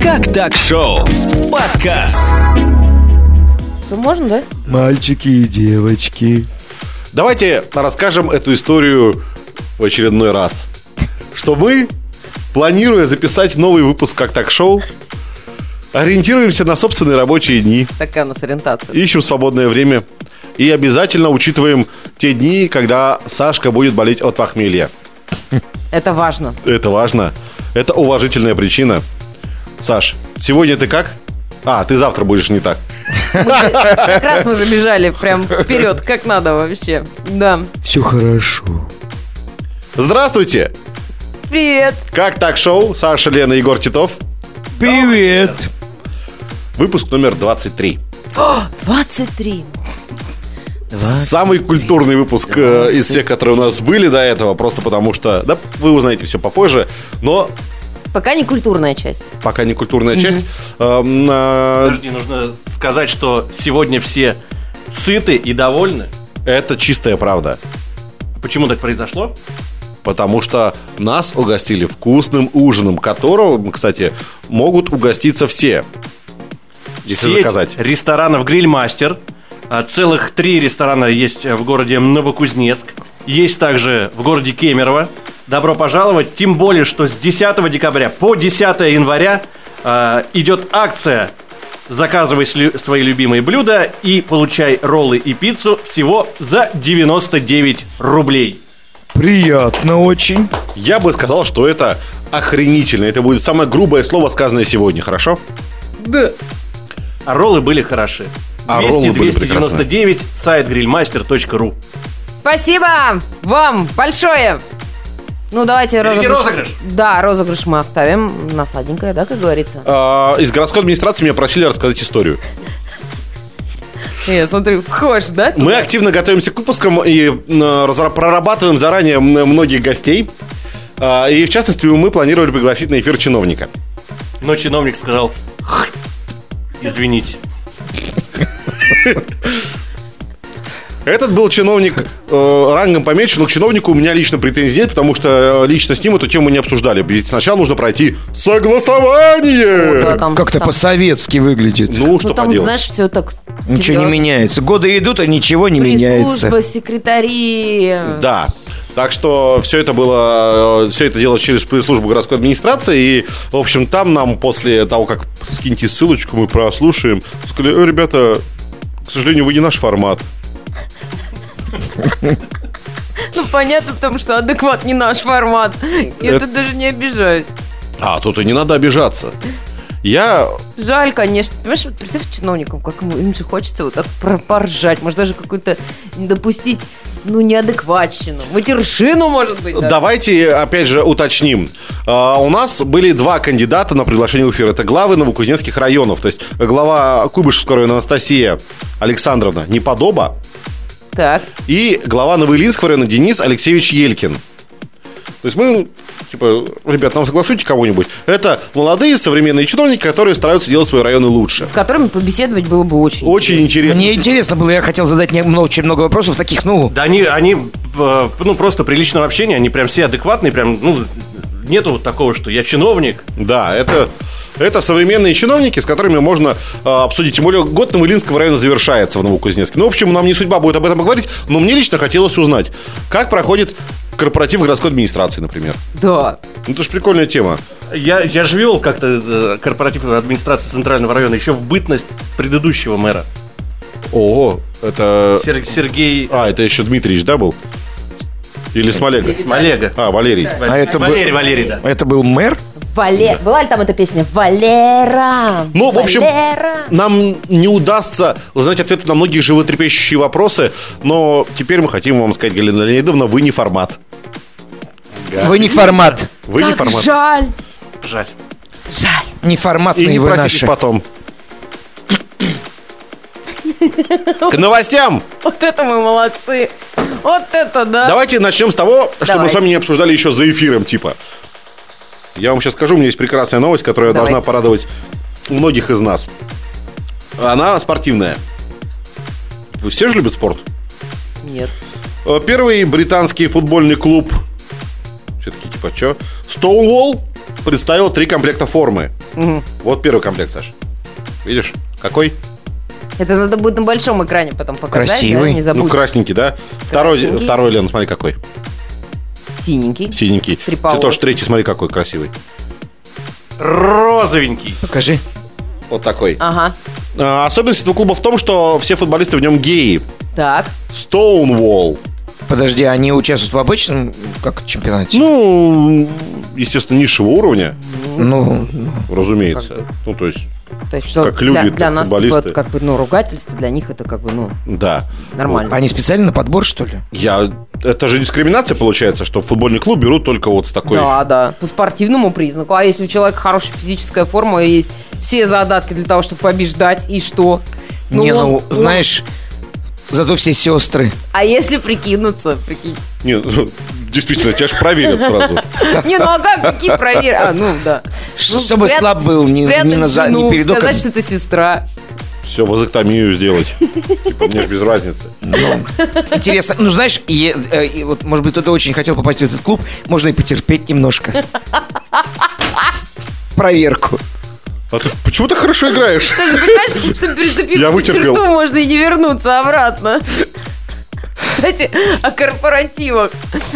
Как так шоу? Подкаст. Ну, можно, да? Мальчики и девочки. Давайте расскажем эту историю в очередной раз. Что мы, планируя записать новый выпуск «Как так шоу», ориентируемся на собственные рабочие дни, Такая у нас ориентация. ищем свободное время и обязательно учитываем те дни, когда Сашка будет болеть от похмелья. Это важно. Это важно. Это уважительная причина. Саш, сегодня ты как? А, ты завтра будешь не так. Как раз мы забежали прям вперед, как надо вообще. Да. Все хорошо. Здравствуйте! Привет. Как так шоу? Саша, Лена, Егор Титов. Привет. Выпуск номер 23. 23. Самый культурный выпуск э, из всех, которые у нас были до этого, просто потому что, да, вы узнаете все попозже, но Пока не культурная часть. пока не культурная часть. Э, на- Подожди, нужно сказать, что сегодня все сыты и довольны. Это чистая правда. Почему так произошло? Потому что нас угостили вкусным ужином, которого, кстати, могут угоститься все. Если Сеть заказать. ресторанов «Грильмастер». А, Целых три ресторана есть в городе Новокузнецк. Есть также в городе Кемерово. Добро пожаловать. Тем более, что с 10 декабря по 10 января а, идет акция Заказывай свои любимые блюда и получай роллы и пиццу всего за 99 рублей. Приятно очень. Я бы сказал, что это охренительно. Это будет самое грубое слово, сказанное сегодня, хорошо? Да. А роллы были хороши. А 200 роллы были 299 сайт grillmaster.ru Спасибо вам большое. Ну, давайте розыгрыш. розыгрыш. Да, розыгрыш мы оставим на сладенькое, да, как говорится? А, Из городской администрации меня просили рассказать историю. Я смотрю, вхож, да? Мы активно готовимся к выпускам и э, разра- прорабатываем заранее м- многих гостей. А, И в частности, мы планировали пригласить на эфир чиновника. Но чиновник сказал, «Х, извините. Этот был чиновник э, рангом поменьше, но к чиновнику у меня лично претензий нет, потому что э, лично с ним эту тему не обсуждали. Ведь сначала нужно пройти согласование. Да, там- Как-то там- по-советски выглядит. Ну, что Ну, там, поделать. знаешь, все так Ничего не серьезно. меняется. Годы идут, а ничего не меняется. Пресс-служба, секретари. Да. Так что все это было, все это делалось через службу городской администрации. И, в общем, там нам после того, как скиньте ссылочку, мы прослушаем, сказали, «Э, ребята, к сожалению, вы не наш формат. Ну, понятно, потому что адекват не наш формат. Я Это- тут даже не обижаюсь. А, тут и не надо обижаться. Я Жаль, конечно. Понимаешь, вот представь чиновникам, как ему, им же хочется вот так поржать. Может, даже какую-то допустить, ну, неадекватщину. Матершину, может быть, да. Давайте, опять же, уточним. А, У нас были два кандидата на приглашение в эфир. Это главы новокузнецких районов. То есть глава Куйбышевского района Анастасия Александровна Неподоба Так. и глава Новоилинского района Денис Алексеевич Елькин. То есть мы, типа, ребят, нам согласуйте кого-нибудь. Это молодые современные чиновники, которые стараются делать свои районы лучше. С которыми побеседовать было бы очень Очень интересно. Мне интересно было, я хотел задать не- много- очень много вопросов, таких, ну, Да они, они э, ну, просто при личном общении, они прям все адекватные, прям, ну, нету вот такого, что я чиновник. Да, это, это современные чиновники, с которыми можно э, обсудить. Тем более, год Новоилинского района завершается в Новокузнецке. Ну, в общем, нам не судьба будет об этом поговорить, но мне лично хотелось узнать, как проходит корпоратив городской администрации, например. Да. Ну, это же прикольная тема. Я, я же вел как-то э, корпоративную администрацию Центрального района еще в бытность предыдущего мэра. О, это... Сер- Сергей А, это еще Дмитриевич, да, был? Или Смолега? Малега. А, Валерий. А это был- Валерий, Валерий, да. это был мэр? Валер... Была ли там эта песня? Валера! Ну, в общем, Валера! нам не удастся узнать ответы на многие животрепещущие вопросы, но теперь мы хотим вам сказать, Галина Леонидовна, вы не формат. Вы не формат. Вы не Как формат. жаль! Жаль. Жаль! И Неформатные не вы наши. потом. К новостям! Вот это мы молодцы! Вот это да! Давайте начнем с того, что мы с вами не обсуждали еще за эфиром, типа. Я вам сейчас скажу, у меня есть прекрасная новость, которая Давай. должна порадовать многих из нас. Она спортивная. Вы все же любят спорт? Нет. Э, Первый британский футбольный клуб все таки типа, что? Стоунволл представил три комплекта формы. Вот первый комплект, Саш. Видишь? Какой? Это надо будет на большом экране потом показать, Красивый. да, не Ну, забудь. красненький, да? Второй, Красненький. второй, Лен, смотри, какой. Синенький. Синенький. Ты тоже третий, смотри, какой красивый. Розовенький. Покажи. Вот такой. Ага. А, Особенность этого клуба в том, что все футболисты в нем геи. Так. Stonewall. Подожди, они участвуют в обычном как чемпионате? Ну, естественно, низшего уровня, Ну, разумеется. Ну, то есть, То есть, что Как люди, для, нас футболисты. такое, как бы, ну, ругательство, для них это как бы, ну, да. нормально. они специально на подбор, что ли? Я... Это же дискриминация получается, что в футбольный клуб берут только вот с такой... Да, да, по спортивному признаку. А если у человека хорошая физическая форма и есть все задатки для того, чтобы побеждать, и что? Не, он- ну, он- знаешь, зато все сестры. А если прикинуться, прикинь. Не, ну, действительно, тебя же проверят сразу. Не, ну а как, какие проверки? А, ну, да. Ну, Чтобы слаб был, не, спрятать не, на, за- не жену, перед оком. сказать, что это сестра. Все, вазоктомию сделать. Типа, мне ж без разницы. Интересно, ну знаешь, и, э, и вот, может быть, кто-то очень хотел попасть в этот клуб, можно и потерпеть немножко. Проверку. А ты почему так хорошо играешь? Ты же понимаешь, что переступив Я вытерпел. черту, можно и не вернуться обратно. Кстати, о корпоративах.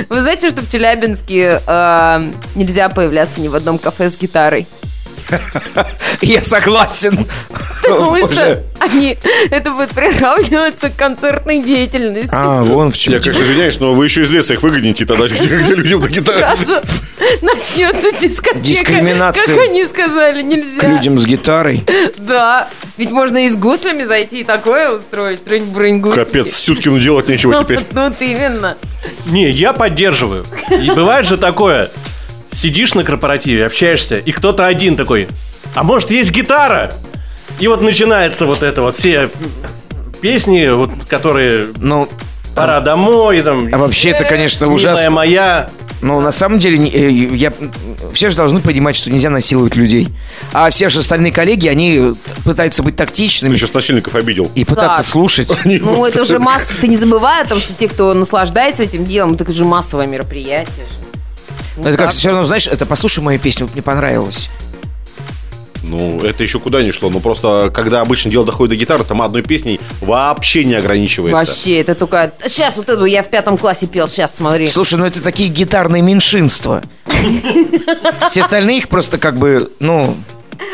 Вы знаете, что в Челябинске э, нельзя появляться ни в одном кафе с гитарой? Я согласен. Потому что они, это будет приравниваться к концертной деятельности. А, вон в чем. Я, конечно, извиняюсь, но вы еще из леса их выгоните тогда, где, где людям на гитаре. Сразу начнется дискотека. Дискриминация. Как они сказали, нельзя. К людям с гитарой. Да. Ведь можно и с гуслями зайти и такое устроить. Трынь-брынь гусли. Капец, Сюткину делать нечего теперь. Вот именно. Не, я поддерживаю. И бывает же такое. Сидишь на корпоративе, общаешься, и кто-то один такой, а может есть гитара? И вот начинается вот это вот все песни, вот, которые Ну, «Пора домой», там, а вообще это, конечно, «Милая ужасно. моя». Но на самом деле, э, я, все же должны понимать, что нельзя насиловать людей. А все же остальные коллеги, они пытаются быть тактичными Ты сейчас насильников обидел. и пытаться слушать. Ну, это уже масса... Ты не забывай о том, что те, кто наслаждается этим делом, это же массовое мероприятие. Же. Ну, Но это как все равно, знаешь, это послушай мою песню, вот мне понравилось. Ну, это еще куда не шло. Ну, просто, когда обычно дело доходит до гитары, там одной песней вообще не ограничивается. Вообще, это только... Сейчас вот эту я в пятом классе пел, сейчас смотри. Слушай, ну это такие гитарные меньшинства. Все остальные их просто как бы, ну,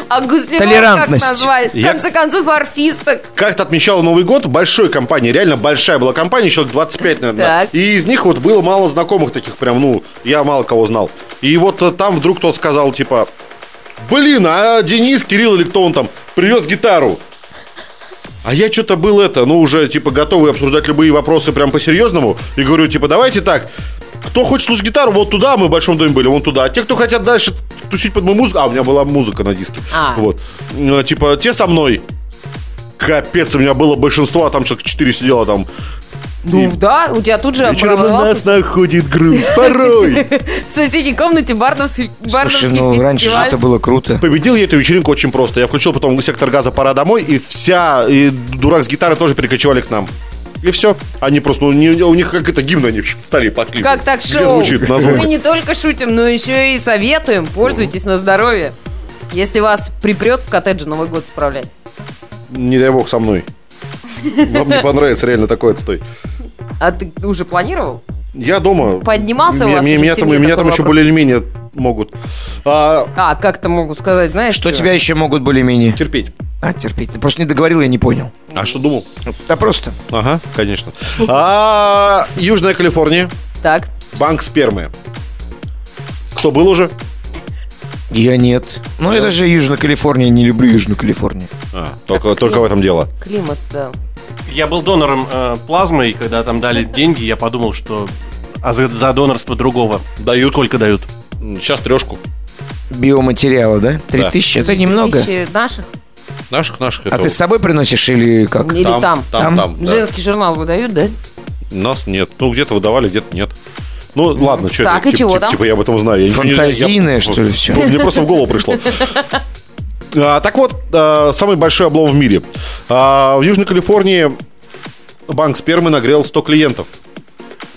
А гусляров как Толерантность. назвать? В Я- конце концов, орфисток. Как-то отмечала Новый год в большой компании, реально большая была компания, человек 25, наверное. Так. И из них вот было мало знакомых таких, прям, ну, я мало кого знал. И вот э, там вдруг тот сказал, типа, блин, а Денис, Кирилл или кто он там, привез гитару. А я что-то был это, ну, уже, типа, готовый обсуждать любые вопросы прям по-серьезному. И говорю, типа, давайте так, кто хочет слушать гитару, вот туда, мы в Большом доме были, вон туда. А те, кто хотят дальше тусить под мою музыку, а, у меня была музыка на диске. А. Вот. Э, Типа, те со мной. Капец, у меня было большинство, а там человек 4 сидело там. Ну да, у тебя тут же Вечером у нас находит груз порой. в соседней комнате бардовский, бардовский слушай, ну раньше же это было круто. Победил я эту вечеринку очень просто. Я включил потом сектор газа «Пора домой», и вся, и дурак с гитарой тоже перекочевали к нам. И все. Они просто, ну, не- у них как это гимн они встали под клипом. Как так Где шоу? звучит на звук? Мы не только шутим, но еще и советуем. Пользуйтесь на здоровье. Если вас припрет в коттедже Новый год справлять. Не дай бог со мной. Вам не понравится реально такой отстой. А ты уже планировал? Я дома. Поднимался у Меня- вас меня, меня там, меня там еще вопрос? более или менее могут а, А, как-то могу сказать, знаешь, Что тебя еще могут более-менее? терпеть. А, терпеть. Просто не договорил, я не понял. А что думал? Да просто. Ага, конечно. А, Южная Калифорния. Так. Банк спермы. Кто был уже? Я нет. Ну, это же Южная Калифорния, не люблю Южную Калифорнию. А, только, только в этом дело. Климат, да. Я был донором э, плазмы, и когда там дали деньги, я подумал, что а за, за донорство другого Дают. сколько дают? Сейчас трешку. Биоматериала, да? Три Да. тысячи, это немного. Тысячи наших? Наших, наших. А это ты с собой приносишь или как? Или там? Там, Там? там, да. Женский журнал выдают, да? Нас нет. Ну, где-то выдавали, где-то нет. Ну, ладно, что Так, и чего там? Типа я об этом знаю. Я. Я- Фантазийное, что ли? Ну, Мне просто в голову пришло. А, Так вот, а, самый большой облом в мире. А, В Южной Калифорнии банк спермы нагрел 100 клиентов.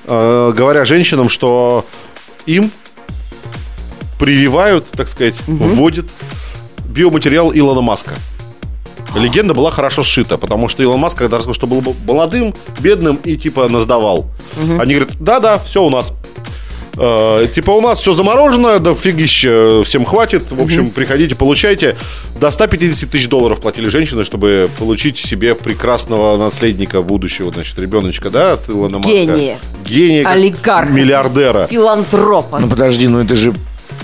Говоря женщинам, что им прививают, так сказать, вводят биоматериал Илона Маска. Легенда была хорошо сшита, потому что Илон Маск, когда рассказал, что был молодым, бедным и типа наздавал. Они говорят, да-да, все у нас. Э, типа у нас все заморожено, да фигища, всем хватит. В общем, приходите, получайте. До 150 тысяч долларов платили женщины, чтобы получить себе прекрасного наследника будущего, значит, ребеночка, да, от Илона Маска. Гения. Гения. Миллиардера. Филантропа. Ну подожди, ну это же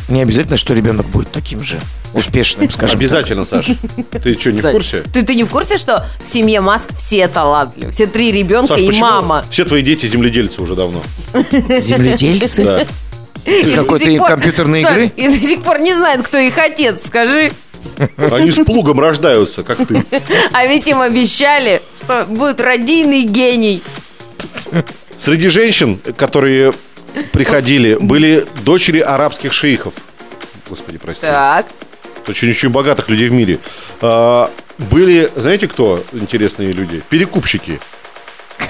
не обязательно, что ребенок будет таким же успешным, скажем Обязательно, Саш. Ты что, не в курсе? Ты, ты не в курсе, что в семье Маск все талантливы? Все три ребенка Саш, и мама. все твои дети земледельцы уже давно? так? Земледельцы? Да. Из какой-то компьютерной игры? И до сих пор не знают, кто их отец, скажи. Они с плугом рождаются, как ты. А ведь им обещали, что будет родийный гений. Среди женщин, которые приходили, были дочери арабских шейхов. Господи, прости. Так. Очень-очень богатых людей в мире. А, Были, знаете кто интересные люди? Перекупщики,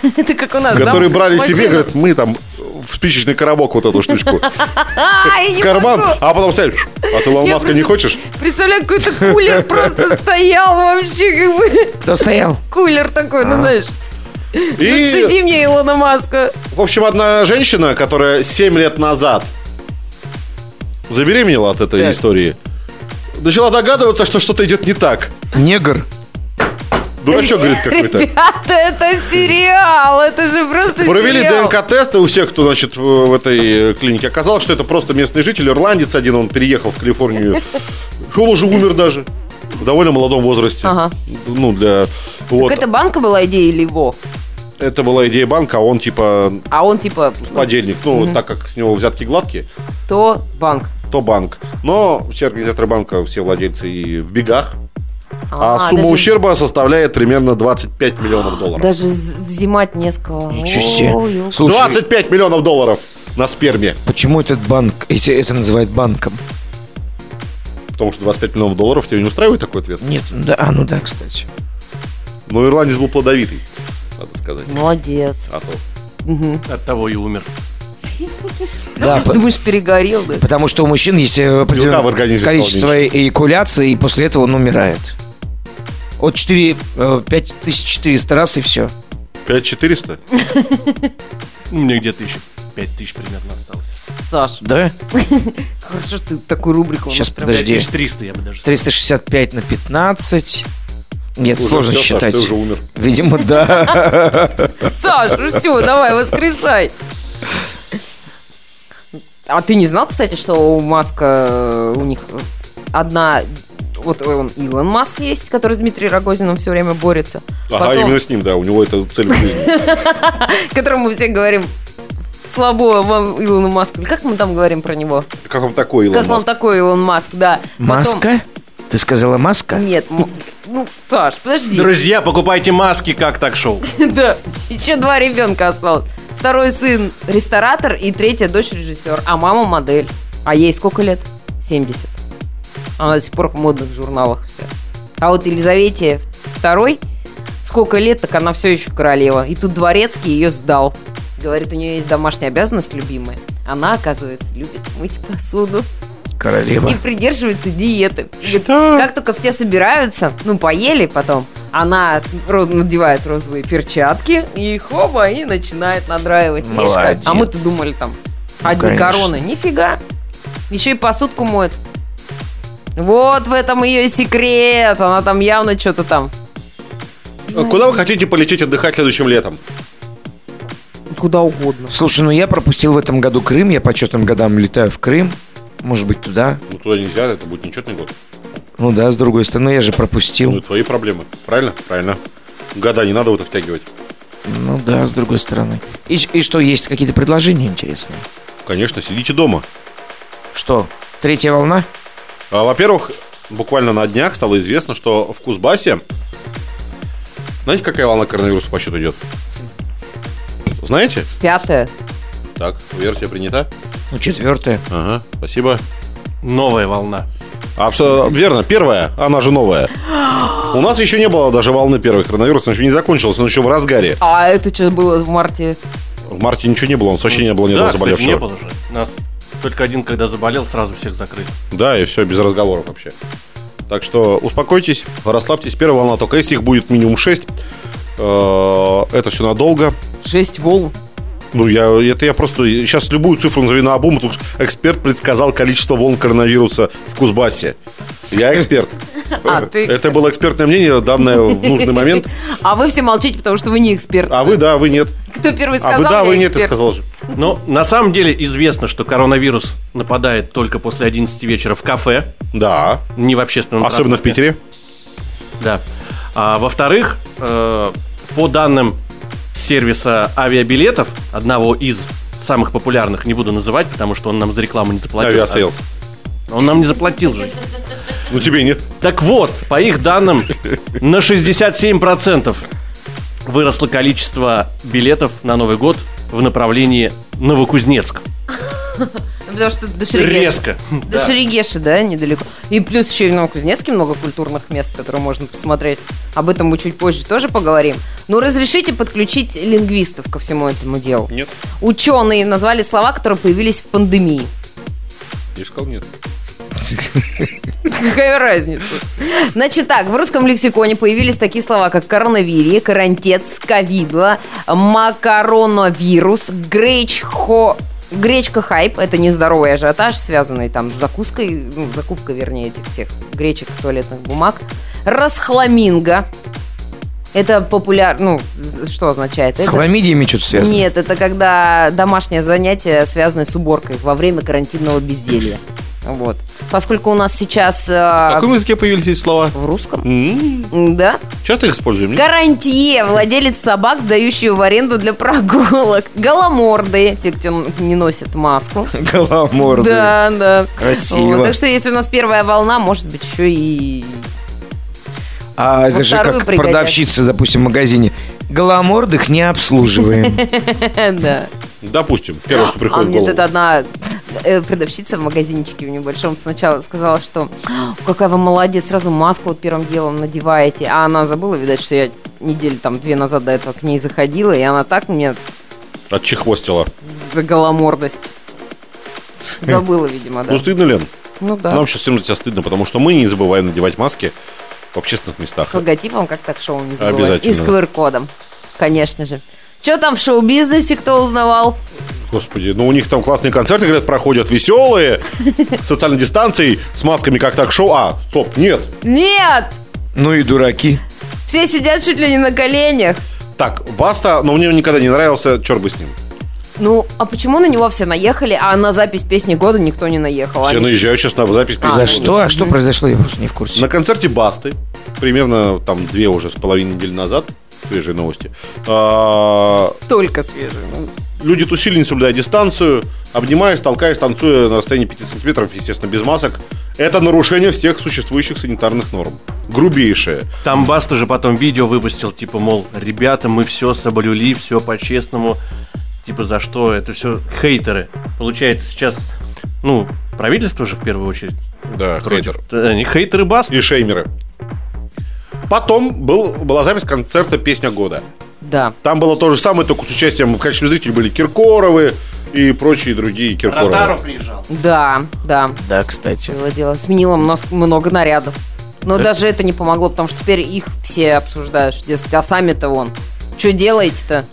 Это как у нас, да? которые брали Машина. себе, говорят, мы там в спичечный коробок вот эту штучку А, в не карман, а потом ставишь. А ты Маска не хочешь? Представляю, какой-то кулер просто стоял вообще, как бы. Кто стоял? Кулер такой, ну знаешь. И, Цеди мне Илона Маска. в общем, одна женщина, которая 7 лет назад забеременела от этой Так. истории, начала догадываться, что что-то идет не так. Негр. Дурачок, говорит, какой-то. Ребята, это сериал, это же просто Провели. ДНК-тесты у всех, кто, значит, в этой э, клинике. Оказалось, что это просто местный житель, ирландец один, он переехал в Калифорнию. Он уже умер даже. В довольно молодом возрасте. Ага. Ну, для... Вот. Так это банка была идея или его? Это была идея банка, а он, типа, А он типа, подельник. Ну, так как с него взятки гладкие, то банк. То банк. Но все организаторы банка, все владельцы и в бегах. А, сумма даже- ущерба составляет примерно 25 миллионов долларов. Даже взимать не с кого. Ничего себе. Слушай, 25 миллионов долларов на сперме. почему этот банк, эти- это называют банком? Потому что 25 миллионов долларов тебя не устраивает такой ответ? Нет, ну да, а ну да, кстати. Но ирландец был плодовитый, надо сказать. Молодец. А то. От того и умер. Да, по- Думаешь, перегорел, да? потому что у мужчин есть э, организме количество стало эякуляций, и после этого он умирает. От 4, э, 5400 раз и все. 5400? У меня где-то еще 5 тысяч примерно осталось. Саш, Да? хорошо, ты такую рубрику. Сейчас, подожди. 5300 я бы даже сказал. 365 на 15. Нет, Уже сложно Саш, считать. ты уже умер. Видимо, да. Саш, ну все, давай, воскресай. А ты не знал, кстати, что у Маска э, у них одна вот он Илон Маск есть, который с Дмитрием Рогозиным все время борется. Ага, Потом- именно с ним, да, у него это цель в жизни. которому мы все говорим слабо вам Илону Маску. Как мы там говорим про него? Как вам такой, Илон как вам Маск? такой Илон Маск, да. Маска? Ты сказала маска? Нет, ну, Саш, подожди. Друзья, покупайте маски, как так шоу. Да, еще два ребенка осталось. Второй сын ресторатор и третья дочь режиссер, а мама модель. А ей сколько лет? 70. Она до сих пор в модных журналах вся. А вот Елизавете второй, сколько лет, так она все еще королева. И тут дворецкий ее сдал. Говорит, у нее есть домашняя обязанность любимая. Она, оказывается, любит мыть посуду Королева. и придерживается диеты. Говорит, Как только все собираются, ну, поели потом, она надевает розовые перчатки и хоба, и начинает надраивать. Молодец. А мы-то думали там, одни конечно. короны. Нифига. Еще и посудку моет. Вот в этом ее и секрет. Она там явно что-то там. А Куда вы хотите полететь отдыхать следующим летом? Куда угодно. Слушай, ну я пропустил в этом году Крым. Я по четным годам летаю в Крым. Может быть, туда. Ну, туда нельзя, это будет нечетный год. Ну да, с другой стороны, я же Ну, пропустил. это твои проблемы. Правильно? Правильно. Года не надо вот это втягивать. Ну да, с другой стороны. И, и что, есть какие-то предложения интересные? Конечно, сидите дома. Что, третья волна? А, Во-первых, буквально на днях стало известно, что в Кузбассе... Знаете, какая волна коронавируса по счету идет? Знаете? Пятое. Так, версия принята. Ну, четвертая. Ага, спасибо. Новая волна. Абсолютно верно. Первая, она же новая. У нас еще не было даже волны первой коронавируса, он еще не закончился, он еще в разгаре. А это что было в марте? В марте ничего не было, у нас вообще не было ни да, одного кстати, не заболевшего. было же. Нас Только один, когда заболел, сразу всех закрыли. Да, и все, без разговоров вообще. Так что успокойтесь, расслабьтесь. Первая волна, только если их будет минимум 6, это все надолго. Шесть волн. Ну, я, это я просто... Сейчас любую цифру назови на обум, потому что эксперт предсказал количество волн коронавируса в Кузбассе. Я эксперт. А, ты Это было экспертное мнение, данное в нужный момент. А вы все молчите, потому что вы не эксперт. А вы да, вы нет. Кто первый А сказал, вы да, вы нет, ты эксперт. сказал же. Но на самом деле известно, что коронавирус нападает только после 11 вечера в кафе, Да. не в общественном Особенно в транспорте. Питере. Да. А во-вторых, э, по данным сервиса авиабилетов, одного из самых популярных, не буду называть, потому что он нам за рекламу не заплатил. Aviasales. А Он нам не заплатил же. Ну, тебе нет. Так вот, по их данным, на 67% выросло количество билетов на Новый год в направлении Новокузнецк. Потому что до Шерегеши. Резко. До Шерегеши, да, недалеко. И плюс еще и в Новокузнецке много культурных мест, которые можно посмотреть. Об этом мы чуть позже тоже поговорим. Ну, разрешите подключить лингвистов ко всему этому делу. Нет. Ученые назвали слова, которые появились в пандемии. Я сказал нет. Какая разница? Значит так, в русском лексиконе появились такие слова, как коронавирия, карантец, ковидло, макароновирус, гречхо... Гречка хайп, это нездоровый ажиотаж, связанный там с закуской, ну, закупкой, вернее, этих всех гречек, туалетных бумаг. Расхламинго. Это популяр... Ну, что означает? С Это- хламидиями что-то связано? Нет, это когда домашнее занятие, связанное с уборкой во время карантинного безделья. Вот. Поскольку у нас сейчас... э, В каком языке появились эти слова? В русском? М, Да. Часто их используем? нет? Гарантье, владелец собак, сдающий в аренду для прогулок. Голомордые, те, кто не носит маску. Голоморды. Да, да. Красиво. Вот, так что если у нас первая волна, может быть, еще и... А это же как пригодятся. продавщица, допустим, в магазине. Голомордых не обслуживаем. Да. Допустим, первое, что А приходит в мне голову. тут одна продавщица в магазинчике в небольшом сначала сказала, что «О, какая вы молодец, сразу маску вот первым делом надеваете. А она забыла, видать, что я неделю там две назад до этого к ней заходила, и она так мне Отчехвостила. за голомордость. Забыла, видимо, да. Ну, стыдно, Лен? Ну да. Нам сейчас всем за тебя стыдно, потому что мы не забываем надевать маски в общественных местах. С логотипом, как так шоу не забывать. Обязательно. И с QR-кодом, конечно же. Что там в шоу-бизнесе, кто узнавал? Господи, ну у них там классные концерты, говорят, проходят веселые, с социальной дистанцией, с масками, как так шоу. А, стоп, нет. Нет! Ну и дураки. Все сидят чуть ли не на коленях. Так, Баста, но мне никогда не нравился, черт бы с ним. Ну, а почему на него все наехали, а на запись песни года никто не наехал? Все Они- наезжают сейчас на запись песни За что? А что произошло? Я просто не в курсе. На концерте Басты, примерно там две уже с половиной недели назад, свежие новости, а, Только свежие новости. люди тусили, не соблюдая дистанцию, обнимаясь, толкаясь, танцуя на расстоянии 5 сантиметров, естественно, без масок. Это нарушение всех существующих санитарных норм. Грубейшее. Там Баста же потом видео выпустил, типа, мол, ребята, мы все соблюли, все по-честному. Типа, за что? Это все хейтеры. Получается, сейчас, ну, правительство же в первую очередь. Да, против. хейтер. Они хейтеры Басты. И шеймеры. Потом был, была запись концерта «Песня года». Да. Там было то же самое, только с участием в качестве зрителей были Киркоровы и прочие другие Киркоровы. приезжал. Да, да. Да, кстати. Было дело. Сменила много, много нарядов. Но Да? даже это не помогло, потому что теперь их все обсуждают, что, дескать, а сами-то вон. Что делаете-то?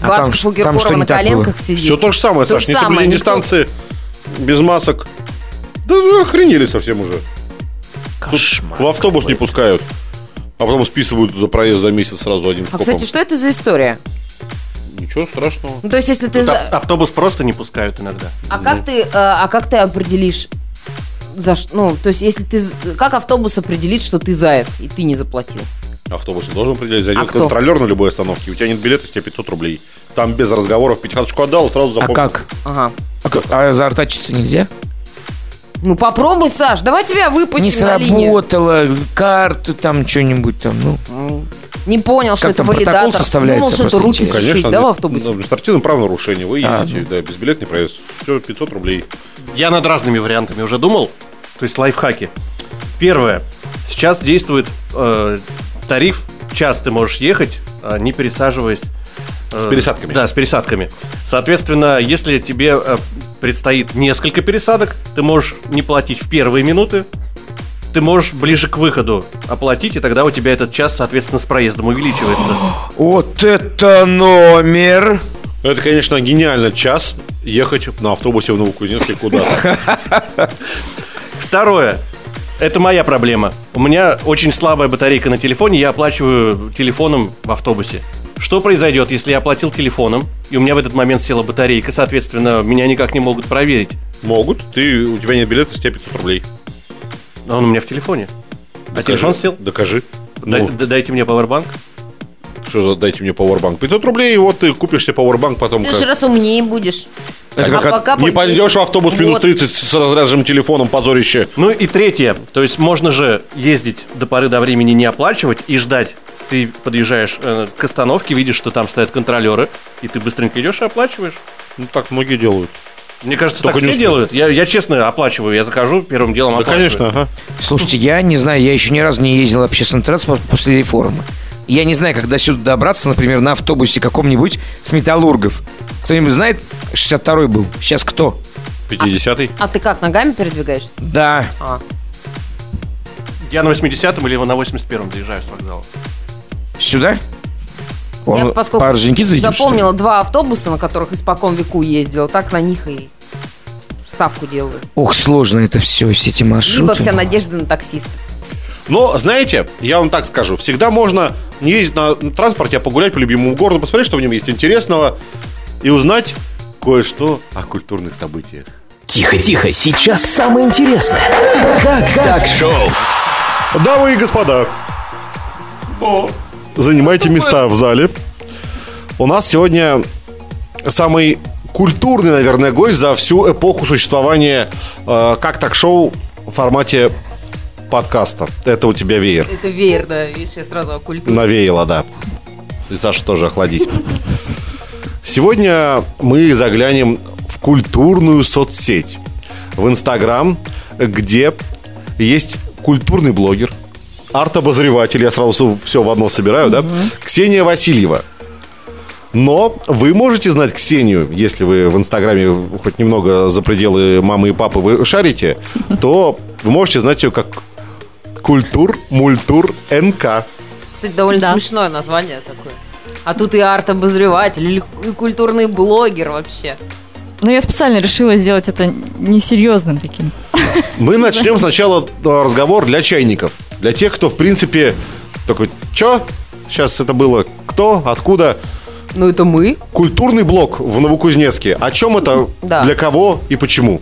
А там что не на коленках сидит. Все то же самое, То Саш, не соблюдение никто- дистанции, без масок. Да вы охренели совсем уже. Тут Кошмар. в автобус не пускают. А потом списывают за проезд за месяц сразу одним А, скопом. кстати, что это за история? Ничего страшного. Ну, то есть, если ты... Тут за- автобус просто не пускают иногда. А как ты, э, а как ты определишь, за ш- ну, то есть, если ты, з- как автобус определит, что ты заяц и ты не заплатил? Автобус не должен определять. Зайдет А кто? контролер на любой остановке. У тебя нет билета, с тебя 500 рублей. Там без разговоров пятихаточку отдал, сразу А запомнил. как? Ага. А, как? а заортачиться нельзя? Ну, попробуй, Саш, давай тебя выпустим Не на линию. сработало, карту там что-нибудь там, ну. Не понял, что Как это там протокол валидатор. составляется, Думал, что это руки интересно. сушить, Конечно, да, в автобусе? административное правонарушение. Вы А, едете, да, безбилетный проезд. Все, 500 рублей. Я над разными вариантами уже думал. То есть лайфхаки. Первое. Сейчас действует э, тариф. Час ты можешь ехать, э, не пересаживаясь. э, С пересадками. Да, с пересадками. Соответственно, если тебе э, предстоит несколько пересадок, ты можешь не платить в первые минуты, ты можешь ближе к выходу оплатить, и тогда у тебя этот час, соответственно, с проездом увеличивается. Вот это номер! Это, конечно, гениально час ехать на автобусе в Новокузнецке куда-то. Второе. Это моя проблема. У меня очень слабая батарейка на телефоне, я оплачиваю телефоном в автобусе. Что произойдет, если я оплатил телефоном, и у меня в этот момент села батарейка, соответственно, меня никак не могут проверить. Могут. Ты, у тебя нет билета, с тебя 500 рублей. А он у меня в телефоне. А телефон сел? Докажи. Дай- Ну, дайте мне пауэрбанк. что за дайте мне пауэрбанк? 500 рублей, и вот ты купишь себе пауэрбанк потом. В как- следующий раз умнее будешь. Это А как от- пока Не по пойдешь 10. в автобус минус Вот. 30 с разряженным телефоном, позорище. Ну и третье. То есть можно же ездить до поры до времени не оплачивать и ждать. Ты подъезжаешь э, к остановке, видишь, что там стоят контролеры, и ты быстренько идешь и оплачиваешь. Ну, так многие делают. Мне кажется, Только так не все делают. Я, я честно оплачиваю. Я захожу, первым делом Да, оплачиваю. конечно, ага. Слушайте, я не знаю, я еще ни разу не ездил в общественный транспорт после реформы. Я не знаю, когда сюда добраться, например, на автобусе каком-нибудь с металлургов. Кто-нибудь знает, 62-й был. Сейчас кто? 50-й. А ты как, ногами передвигаешься? Да. А. Я на 80-м или на 81-м доезжаю с вокзала. Сюда? Я, Он поскольку по Орджоникидзе едет, что ли? запомнила два автобуса, на которых испокон веку ездила, так на них и ставку делаю. Ох, сложно это все, все эти маршруты. Либо вся надежда на таксиста. Но, знаете, я вам так скажу, всегда можно не ездить на транспорте, а погулять по любимому городу, посмотреть, что в нем есть интересного, и узнать кое-что о культурных событиях. Тихо-тихо, сейчас самое интересное. Как так шоу? Дамы и господа, занимайте места в зале. У нас сегодня самый культурный, наверное, гость за всю эпоху существования э, как так шоу в формате подкаста. Это у тебя веер. Это веер, да, видишь, я сразу о культуре. Навеяло, да. И Саша тоже охладись. Сегодня мы заглянем в культурную соцсеть. В Инстаграм, где есть культурный блогер, арт-обозреватель, я сразу все в одно собираю, да? Ксения Васильева. Но вы можете знать Ксению, если вы в Инстаграме хоть немного за пределы мамы и папы вы шарите, то вы можете знать ее как Культур Мультур НК. Кстати, довольно Да. смешное название такое. А тут и арт-обозреватель, или и культурный блогер вообще. Но я специально решила сделать это несерьезным таким. Мы начнем сначала э, разговор для чайников. Для тех, кто, в принципе, такой, чё? Сейчас это было кто, откуда? Ну, это мы. Культурный блок в Новокузнецке. О чем это, Да. для кого и почему?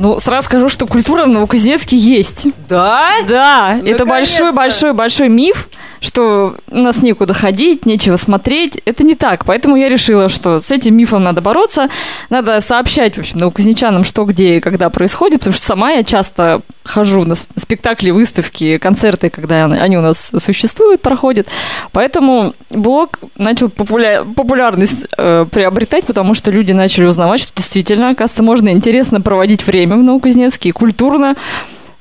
Ну, сразу скажу, что культура в Новокузнецке есть. Да? Да, это большой-большой-большой миф, что у нас некуда ходить, нечего смотреть. Это не так. Поэтому я решила, что с этим мифом надо бороться. Надо сообщать, в общем, новокузнечанам, что, где и когда происходит. Потому что сама я часто хожу на спектакли, выставки, концерты, когда они- они у нас существуют, проходят. Поэтому блог начал популя- популярность э, приобретать, потому что люди начали узнавать, что действительно, оказывается, можно интересно проводить время в Новокузнецке и культурно.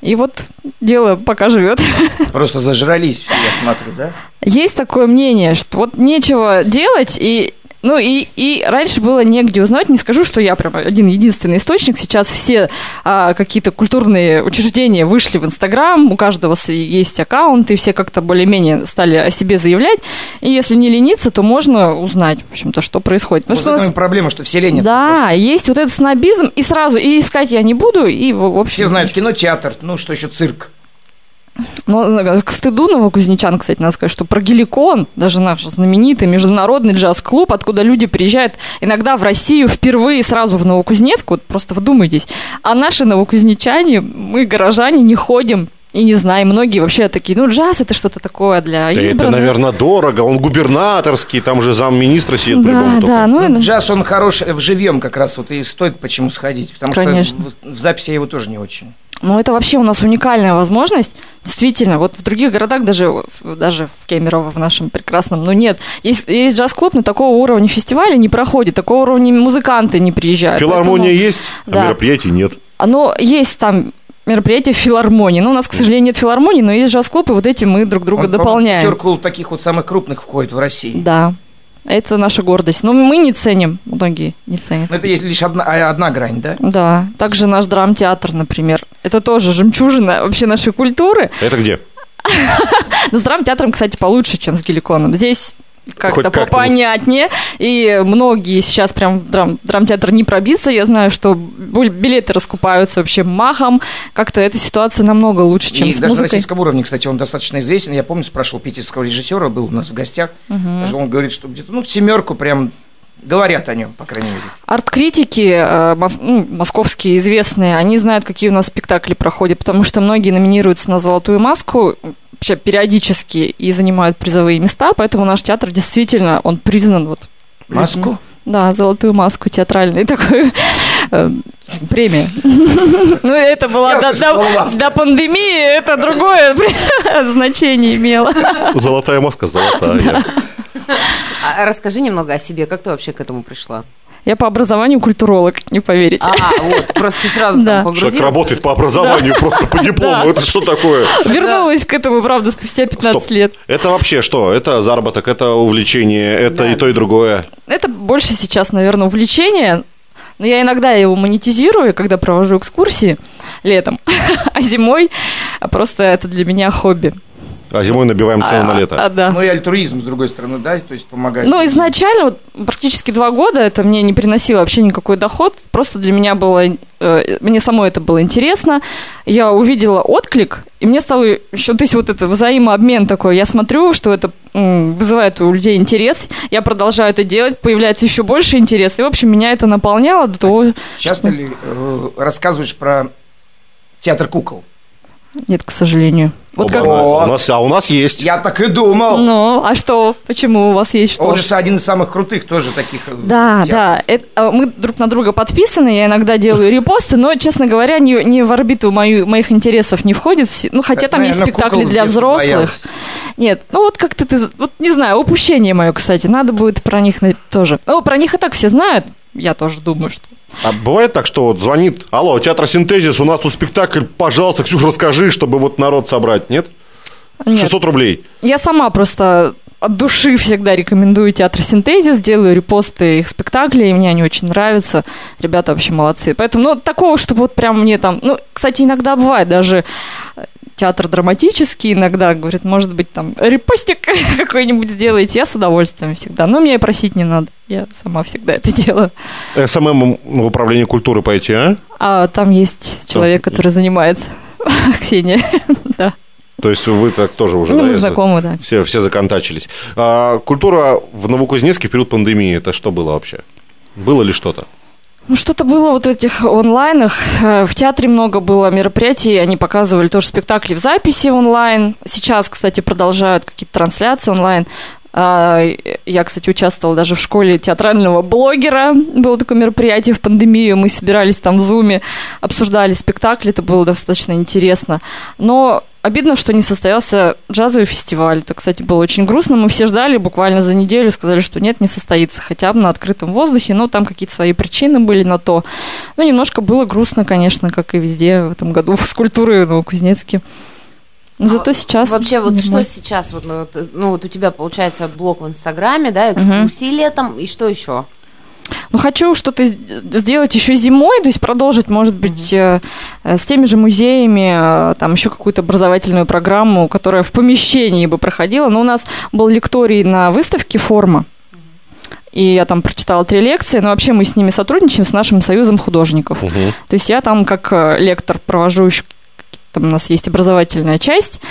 И вот дело пока живет. Просто зажрались все, я смотрю, да? Есть такое мнение, что вот нечего делать, и ну и, и раньше было негде узнать, не скажу, что я прям один единственный источник. Сейчас все а, какие-то культурные учреждения вышли в Инстаграм, у каждого есть аккаунт, и все как-то более-менее стали о себе заявлять. И если не лениться, то можно узнать, в общем-то, что происходит. Потому Вот что нас- проблема, что все ленятся. да, есть вот этот снобизм, и сразу, и искать я не буду, и в, общем... Все знают кино, театр, ну что еще цирк. Но к стыду новокузнечан, кстати, надо сказать, что про Геликон, даже наш знаменитый международный джаз-клуб, откуда люди приезжают иногда в Россию впервые сразу в Новокузнецк, вот просто вдумайтесь, а наши новокузнечане, мы, горожане, не ходим и не знаем. Многие вообще такие, ну, джаз это что-то такое для Да это, избранных. наверное, дорого. Он губернаторский, там же замминистра сидит Да, да, ну, Ну, это- джаз, он хорош в живьем как раз, вот и стоит почему сходить. Потому Конечно. что в, в записи я его тоже не очень. Ну, это вообще у нас уникальная возможность. Действительно, вот в других городах, даже, даже в Кемерово, в нашем прекрасном, ну нет. Есть, есть джаз-клуб, но такого уровня фестиваля не проходит, такого уровня музыканты не приезжают. Филармония Поэтому есть, а да. мероприятий нет. Оно есть там мероприятие в филармонии. Ну, у нас, к сожалению, нет филармонии, но есть джаз-клуб, и вот этим мы друг друга Он, дополняем. пятерку таких вот самых крупных входит в России. Да. Это наша гордость. Но мы не ценим, многие не ценят. Но это есть лишь одна, а, одна грань, да? Да, также наш драмтеатр, например. Это тоже жемчужина вообще нашей культуры. Это где? С драмтеатром, кстати, получше, чем с геликоном. Здесь как-то как-то. попонятнее. И многие сейчас прям в драм, драмтеатр не пробиться. Я знаю, что билеты раскупаются вообще махом. Как-то эта ситуация намного лучше, чем и с даже на музыкой. российском уровне, кстати, он достаточно известен. Я помню, спрашивал питерского режиссера, был у нас в гостях. Даже Он говорит, что где-то ну, в семерку прям говорят о нем, по крайней мере. Арт-критики э, мос- ну, московские известные, они знают, какие у нас спектакли проходят, потому что многие номинируются на «Золотую маску», вообще периодически и занимают призовые места, поэтому наш театр действительно, он признан вот Маску? Да, золотую маску театральную такую э, премию. Ну, это была до пандемии, это другое значение имело. Золотая маска, золотая. А расскажи немного о себе, как ты вообще к этому пришла? Я по образованию культуролог, не поверите. А, вот, просто сразу Да. Человек работает по образованию, просто по диплому. Да. Это что такое? Вернулась к этому, правда, спустя 15 Стоп. лет. Это вообще что? Это заработок, это увлечение, это Да. и то, и другое. Это больше сейчас, наверное, увлечение. Но я иногда его монетизирую, когда провожу экскурсии летом, а зимой просто это для меня хобби. А зимой набиваем цену на А, лето. а, да. Ну и альтруизм, с другой стороны, да, то есть помогает. Ну, изначально, вот, практически два года это мне не приносило вообще никакой доход. Просто для меня было, э, мне самой это было интересно. Я увидела отклик, и мне стало еще, то есть вот это взаимообмен такой. Я смотрю, что это м, вызывает у людей интерес, я продолжаю это делать, появляется еще больше интереса. И, в общем, меня это наполняло до того, Часто ли э, рассказываешь про театр кукол? Нет, к сожалению. Вот как... А у нас, а у нас есть. Я так и думал. Ну, а что? Почему у вас есть что? Он же один из самых крутых тоже таких. э, Да, театров. да. Это, а, мы друг на друга подписаны, я иногда делаю репосты, но, честно говоря, не, не в орбиту мою, моих интересов не входит. Ну, хотя там есть Наверное, спектакли кукол в для взрослых. боялась. Нет, ну вот как-то ты, вот не знаю, упущение мое, кстати, надо будет про них тоже. Ну, про них и так все знают, я тоже думаю, что... А бывает так, что вот звонит, алло, театр Синтезис, у нас тут спектакль, пожалуйста, Ксюша, расскажи, чтобы вот народ собрать, нет? Нет. 600 рублей. Я сама просто от души всегда рекомендую театр Синтезис, делаю репосты их спектаклей, мне они очень нравятся. Ребята вообще молодцы. Поэтому, ну, такого, чтобы вот прям мне там... Ну, кстати, иногда бывает даже театр драматический, иногда, говорит, может быть, там, репостик какой-нибудь сделаете. Я с удовольствием всегда. Но мне и просить не надо. Я сама всегда это делаю. SMM в управлении культуры пойти, а? А там есть человек, который занимается. Ксения. Да. То есть вы так тоже уже, Ну, да, мы знакомы, да. Все, все законтачились. А, культура в Новокузнецке в период пандемии, это что было вообще? Было ли что-то? Ну, что-то было вот этих онлайнах. Э, В театре много было мероприятий, они показывали тоже спектакли в записи онлайн. Сейчас, кстати, продолжают какие-то трансляции онлайн. А, Я, кстати, участвовала даже в школе театрального блогера. Было такое мероприятие в пандемию. Мы собирались там в зуме, обсуждали спектакли. Это было достаточно интересно. Но обидно, что не состоялся джазовый фестиваль. Это, кстати, было очень грустно. Мы все ждали буквально за неделю, сказали, что нет, не состоится. Хотя бы на открытом воздухе, но там какие-то свои причины были на то. Ну, немножко было грустно, конечно, как и везде в этом году с культурой в Новокузнецке. Но зато сейчас... Вообще, вот что нормально. сейчас, вот, ну, вот, ну, вот у тебя получается блог в Инстаграме, да, экскурсии летом, и что еще? Ну, хочу что-то сделать еще зимой, то есть продолжить, может быть, э, э, с теми же музеями, э, там еще какую-то образовательную программу, которая в помещении бы проходила. Но у нас был лекторий на выставке «Форма». И я там прочитала три лекции, но вообще мы с ними сотрудничаем, с нашим союзом художников. Мгм. То есть я там как лектор провожу еще, там у нас есть образовательная часть.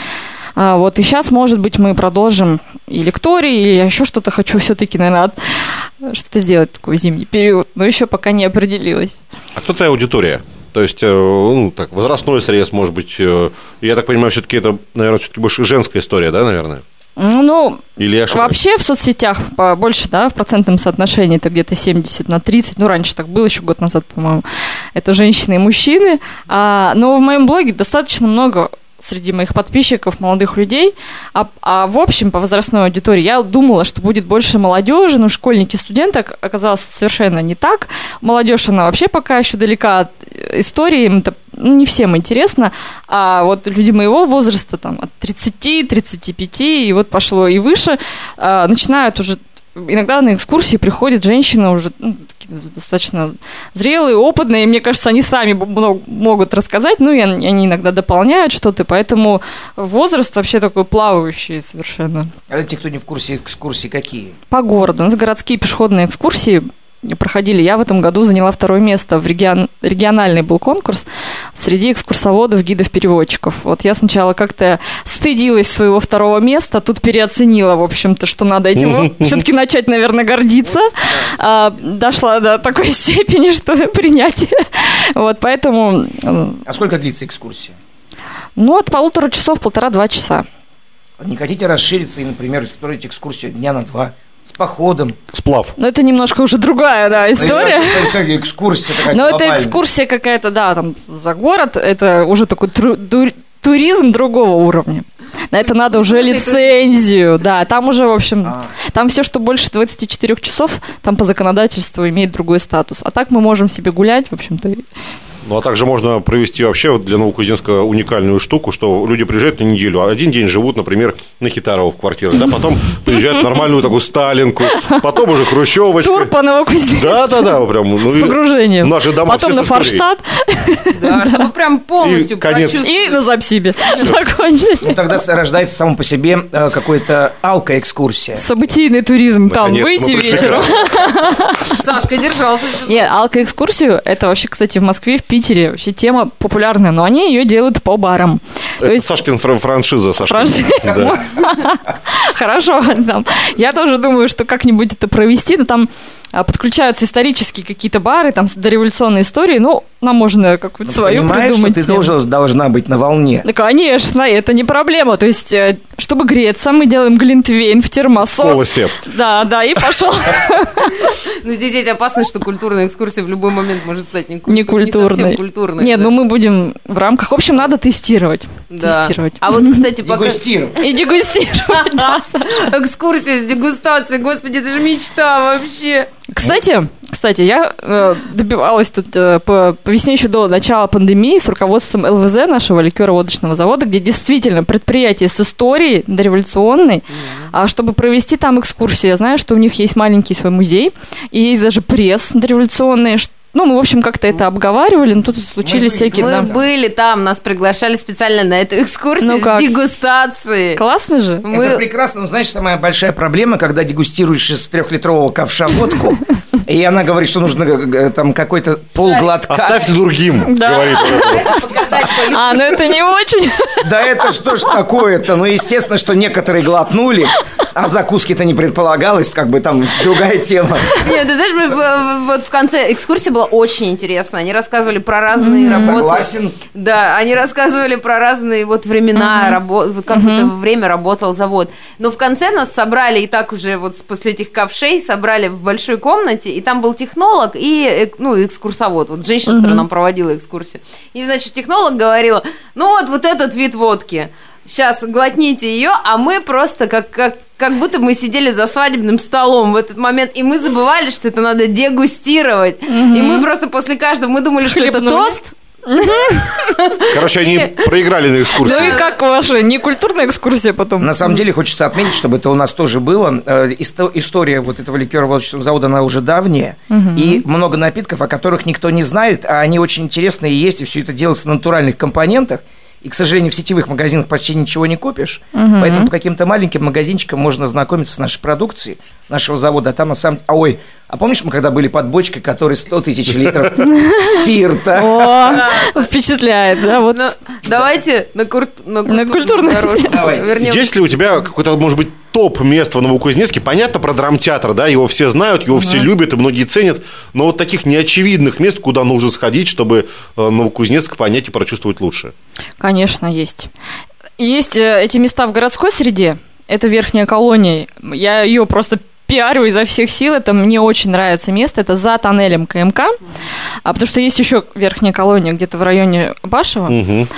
А, вот, и сейчас, может быть, мы продолжим и лекторий, или я еще что-то хочу все-таки, наверное, от- что-то сделать такой зимний период, но еще пока не определилась. А кто твоя аудитория? То есть, э, ну, так, возрастной срез, может быть, э, я так понимаю, все-таки это, наверное, все-таки больше женская история, да, наверное? Ну, Или вообще в соцсетях больше, да, в процентном соотношении это где-то 70 на 30, ну, раньше так было, еще год назад, по-моему, это женщины и мужчины, а, но в моем блоге достаточно много среди моих подписчиков молодых людей, а, а в общем по возрастной аудитории я думала, что будет больше молодежи, но школьники, студенты ока- оказалось совершенно не так. Молодежь, она вообще пока еще далека от э, истории, им это ну, не всем интересно, а вот люди моего возраста, там, от 30, 35, и вот пошло и выше, а, начинают уже иногда на экскурсии приходят женщины уже ну, достаточно зрелые, опытные, и мне кажется, они сами много- могут рассказать, ну, и они иногда дополняют что-то, поэтому возраст вообще такой плавающий совершенно. А для тех, кто не в курсе экскурсий, какие? По городу. У нас городские пешеходные экскурсии проходили. Я в этом году заняла второе место. В регион... региональный был конкурс среди экскурсоводов, гидов, переводчиков. Вот я сначала как-то стыдилась своего второго места, тут переоценила, в общем-то, что надо этим все-таки начать, наверное, гордиться. А, дошла до такой степени, что принятие. Вот, поэтому, э, А сколько длится экскурсия? ну, от полутора часов, полтора-два часа. Не хотите расшириться и, например, строить экскурсию дня на два с походом? Сплав. Но это немножко уже другая, да, история. Ну, это Экскурсия такая Но это глобальная. экскурсия какая-то, да, там за город, это уже такой тру- ду- туризм другого уровня. На это надо уже лицензию, да, там уже, в общем, А. там все, что больше 24 часов, там по законодательству имеет другой статус. А так мы можем себе гулять, в общем-то. Ну, а также можно провести вообще вот для Новокузнецка уникальную штуку, что люди приезжают на неделю, а один день живут, например, на Хитарово в квартирах, да, потом приезжают в нормальную такую Сталинку, потом уже Хрущевочка. Тур по Новокузнецку Да, да, да, прям. ну, с погружением. Наши дома Потом все на. Форштадт Да, чтобы прям полностью И конец. и на Запсибе закончить. Ну, тогда рождается само по себе э, какой-то алко-экскурсия. Событийный туризм, там, выйти вечером. Сашка держался. Не, алкоэкскурсию, это вообще, кстати, в Москве, в Питере вообще тема популярная, но они ее делают по барам. То Это есть Сашкин фра- франшиза, Сашкин. Хорошо, там. Я тоже думаю, что как-нибудь это провести, но там а, подключаются исторические какие-то бары, там с дореволюционной историей, ну, нам можно какую-то свою Понимаешь, что придумать. ты тему. должен, должна быть на волне. Да, конечно, это не проблема. То есть, э, чтобы греться, мы делаем глинтвейн в термосок. Колосе. Да, да, и пошел. Ну, здесь есть опасность, что культурная экскурсия в любой момент может стать не, Не культур- не культурной. культурной. Нет, ну мы будем в рамках. В общем, надо тестировать. Тестировать. А вот, кстати, пока... Дегустировать. И дегустировать. Экскурсия с дегустацией, господи, это же мечта вообще. Кстати, кстати, я э, добивалась тут э, по, по весне еще до начала пандемии с руководством ЛВЗ нашего ликеро-водочного завода, где действительно предприятие с историей дореволюционной, а чтобы провести там экскурсию, я знаю, что у них есть маленький свой музей, и есть даже пресс дореволюционный, ш- ну, мы, в общем, как-то это обговаривали, но тут случились Мы всякие... Мы да. были там, нас приглашали специально на эту экскурсию Ну с как? дегустацией. Классно же? Мы- Это прекрасно, но знаешь, самая большая проблема, когда дегустируешь из трехлитрового ковша водку, и она говорит, что нужно э, там какой-то полглотка. Оставьте другим, говорит. А, ну это не очень. Да это что ж такое-то? Ну, естественно, что некоторые глотнули, а закуски-то не предполагалось, как бы там другая тема. Нет, ты знаешь, мы вот в конце экскурсия была очень интересная. Они рассказывали про разные работы. Согласен. Да, они рассказывали про разные вот времена, вот как в это время работал завод. Но в конце нас собрали, и так уже вот после этих ковшей собрали в большой комнате, и там был технолог и эк- ну, экскурсовод, вот женщина, которая нам проводила экскурсию. И, значит, технолог говорила, ну вот, вот этот вид водки, сейчас глотните ее, а мы просто как, как, как будто мы сидели за свадебным столом в этот момент, и мы забывали, что это надо дегустировать. И мы просто после каждого, мы думали, что это Хлебнули. тост, Короче, они проиграли на Ну и экскурсии. как ваша некультурная экскурсия потом? На самом деле хочется отметить, чтобы это у нас тоже было. Э, исто- История вот этого ликеро-водочного завода, она уже давняя. И много напитков, о которых никто не знает, а они очень интересные и есть, и все это делается на натуральных компонентах. И, к сожалению, в сетевых магазинах почти ничего не купишь. Поэтому по каким-то маленьким магазинчикам можно ознакомиться с нашей продукцией нашего завода. А там на самом А, ой, а помнишь, мы когда были под бочкой, которой 100 тысяч литров спирта? О, впечатляет, да, вот. Ну, давайте на, культурную дорожку. Есть ли у тебя какой-то, может быть, топ мест в Новокузнецке? Понятно про драмтеатр, да, его все знают, его все любят и многие ценят, но вот таких неочевидных мест, куда нужно сходить, чтобы э, Новокузнецк понять и прочувствовать лучше. Конечно, есть. Есть э, эти места в городской среде. Это верхняя колония. Я ее просто пиарю изо всех сил. Это мне очень нравится место. Это за тоннелем КМК. А потому что есть еще верхняя колония где-то в районе Башева.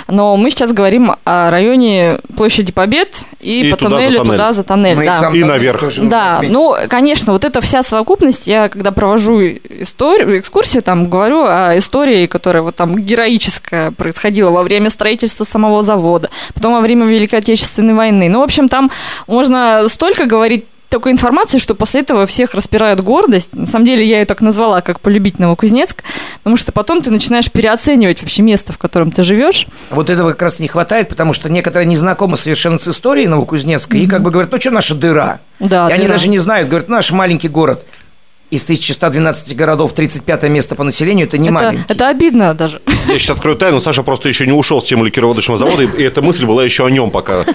Но мы сейчас говорим о районе площади Побед и, И по туда за тоннелю тоннель. туда за тоннель. Мы да. И наверх. Да, ну, конечно, вот эта вся совокупность, я когда провожу историю, экскурсию, там говорю о истории, которая вот там героическая происходила во время строительства самого завода, потом во время Великой Отечественной войны. Ну, в общем, там можно столько говорить такой информации, что после этого всех распирает гордость. На самом деле я ее так назвала, как полюбить Новокузнецк, потому что потом ты начинаешь переоценивать вообще место, в котором ты живешь. Вот этого как раз не хватает, потому что некоторые не знакомы совершенно с историей Новокузнецка и как бы говорят, ну что наша дыра? Да, и они дыра. даже не знают, говорят, «Ну, наш маленький город. Из 1112 городов 35 место по населению, это не это, маленький. это обидно даже. Я сейчас открою тайну, Саша просто еще не ушел с темы ликероводочного завода, и эта мысль была еще о нем пока.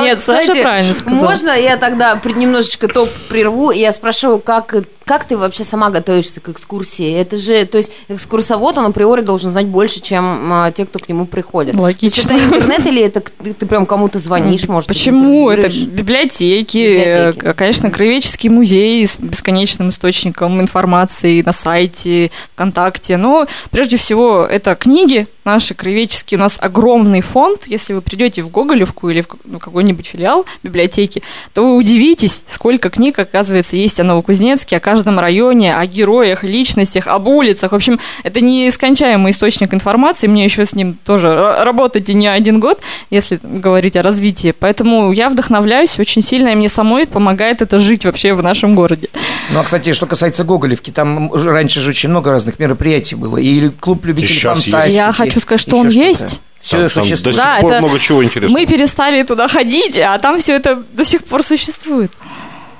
Нет, Саша правильно сказал. Можно я тогда немножечко топ прерву, и я спрошу, как, как ты вообще сама готовишься к экскурсии? Это же, то есть экскурсовод, он априори должен знать больше, чем а, те, кто к нему приходит. Логично. То есть это интернет или это ты, ты прям кому-то звонишь, может? Почему? Это библиотеки, Библиотеки. э, конечно, Краеведческий музей с бесконечным источником информации на сайте, ВКонтакте. Но прежде всего это книги наши краеведческие. У нас огромный фонд. Если вы придете в Гоголевку или в ну, какой-нибудь филиал библиотеки, то вы удивитесь, сколько книг, оказывается, есть о Новокузнецке, о каждом районе, о героях, личностях, об улицах. В общем, это нескончаемый источник информации. Мне еще с ним тоже работать и не один год, если говорить о развитии. Поэтому я вдохновляюсь очень сильно, и мне самой помогает это жить вообще в нашем городе. Ну, а, кстати, что касается Гоголевки, там раньше же очень много разных мероприятий было. И клуб любителей есть. фантастики. Я хочу сказать, что Еще он что-то. есть. Все Там- там существует. До Да, сих пор это много чего интересного. Мы перестали туда ходить, а там все это до сих пор существует.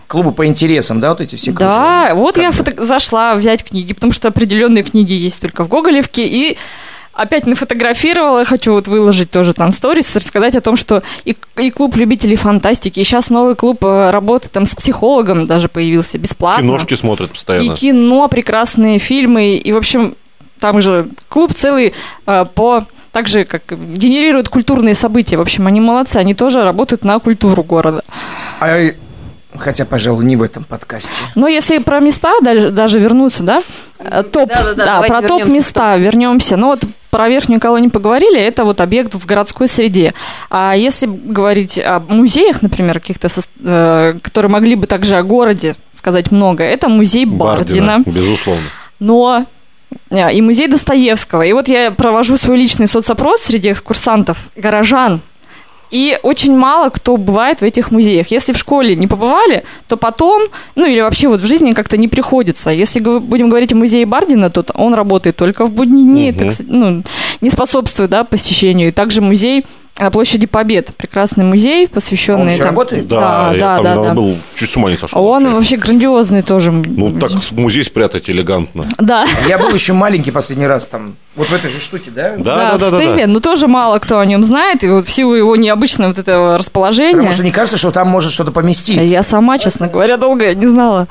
Клубы по интересам, да, вот эти все Да, кружения? вот Как я фото- зашла взять книги, потому что определенные книги есть только в Гоголевке, и опять нафотографировала, хочу вот выложить тоже там сторис, рассказать о том, что и, и клуб любителей фантастики, и сейчас новый клуб э, работы там с психологом даже появился бесплатно. Киношки смотрят И постоянно. кино, прекрасные фильмы, и, в общем, там же клуб целый э, по так же, как генерируют культурные события. В общем, они молодцы, они тоже работают на культуру города. А, хотя, пожалуй, не в этом подкасте. Но если про места даже, даже вернуться, да, э, топ, Да-да-да, да, давайте про вернемся топ-места вернемся. Ну вот про верхнюю колонию поговорили, это вот объект в городской среде. А если говорить о музеях, например, каких-то, э, которые могли бы также о городе сказать много, это музей Бардина. Безусловно. но и музей Достоевского. И вот я провожу свой личный соцопрос среди экскурсантов, горожан, и очень мало кто бывает в этих музеях. Если в школе не побывали, то потом, ну или вообще вот в жизни как-то не приходится. Если будем говорить о музее Бардина, то он работает только в будние дни, Мгм. кстати, ну, не способствует да, посещению. И также музей э, Площади Побед, прекрасный музей, посвященный... Он там- работает? Да, я да, там да, да. был, чуть с ума не сошел. Он вообще. вообще грандиозный тоже. Ну, так музей спрятать элегантно. Да. Я был еще маленький последний раз там. Вот в этой же штуке, да? Да, да, в да, да, стиле, да. но тоже мало кто о нем знает, и вот в силу его необычного вот этого расположения. Потому что не кажется, что там может что-то поместиться. Я сама, честно говоря, долго не знала.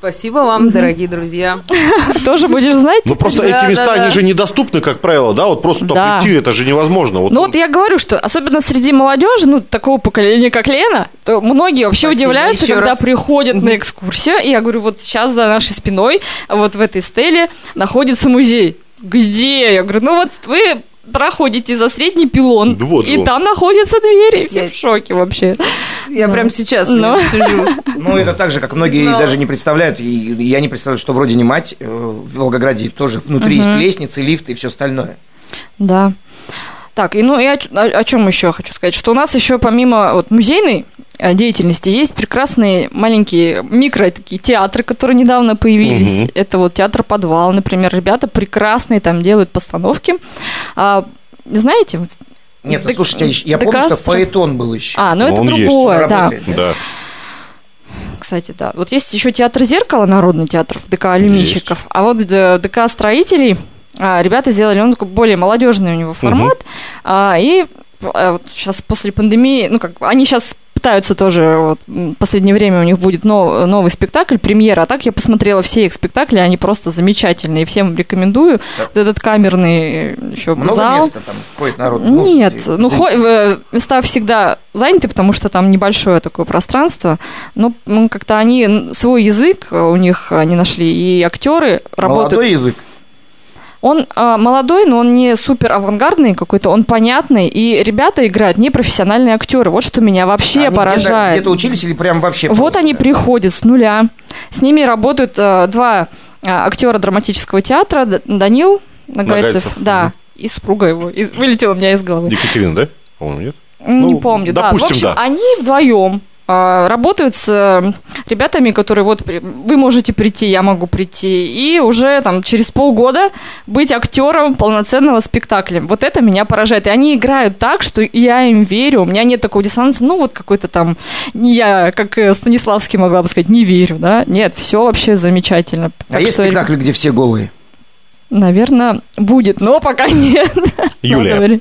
Спасибо вам, дорогие друзья. Тоже будешь знать? Ну, просто эти места, они же недоступны, как правило, да? Вот просто Да. прийти, это же невозможно. Ну вот я говорю, что особенно среди молодежи, ну такого поколения, как Лена, то многие вообще удивляются, когда приходят на экскурсию, и я говорю, вот сейчас за нашей спиной, вот в этой стеле находится музей. Где? Я говорю, ну вот вы проходите за средний пилон, Да вот и он. там находятся двери, и все Я- в шоке вообще. Я прям сейчас Ну. сижу. Ну, это так же, как многие Знала. даже не представляют. И я не представляю, что вроде не мать. э, В Волгограде тоже внутри есть лестницы, лифты и все остальное. Да. Так, и ну и о, чем еще хочу сказать, что у нас еще помимо вот музейной деятельности есть прекрасные маленькие микро такие театры, которые недавно появились. Мгм. Это вот театр подвал, например, ребята прекрасные там делают постановки. А, знаете, вот, Нет, Дек- слушайте, я- помню, что фаэтон был еще. а, ну Но это есть, другое, он да. работает. Да. Кстати, да. Вот есть еще театр зеркала, народный театр в ДК алюминщиков. А вот э, ДК строителей а, ребята сделали, он такой более молодежный у него формат. А, и а, вот сейчас после пандемии, ну как, они сейчас пытаются тоже, вот, в последнее время у них будет нов- новый спектакль, премьера. А так я посмотрела все их спектакли, они просто замечательные. Всем рекомендую. Вот этот камерный еще Много зал. места там ходит народ? Ну, Нет, ну хо- э, места всегда заняты, потому что там небольшое такое пространство, но ну, как-то они свой язык э, у них они нашли, и актеры работают. Молодой язык. Он а, молодой, но он не супер авангардный какой-то, он понятный, и ребята играют не профессиональные актеры. Вот что меня вообще Они поражает. Где-то учились или прям вообще? Вот просто? они приходят с нуля. С ними работают э, два э, актера драматического театра, Данил Нагайцев, Нагайцев, да, мгм. и супруга его. И вылетела у меня из головы. Екатерина, да? По-моему, нет? Не Ну, помню, да. допустим, В общем, да. они вдвоем работают с э, ребятами, которые вот вы можете прийти, я могу прийти, и уже там через полгода быть актером полноценного спектакля. Вот это меня поражает. И они играют так, что я им верю. У меня нет такого диссонанса, ну вот какой-то там, не я, как э, Станиславский могла бы сказать, не верю, да? Нет, все вообще замечательно. А Так есть что, спектакль, где все голые? Наверное, будет, но пока нет. Юлия.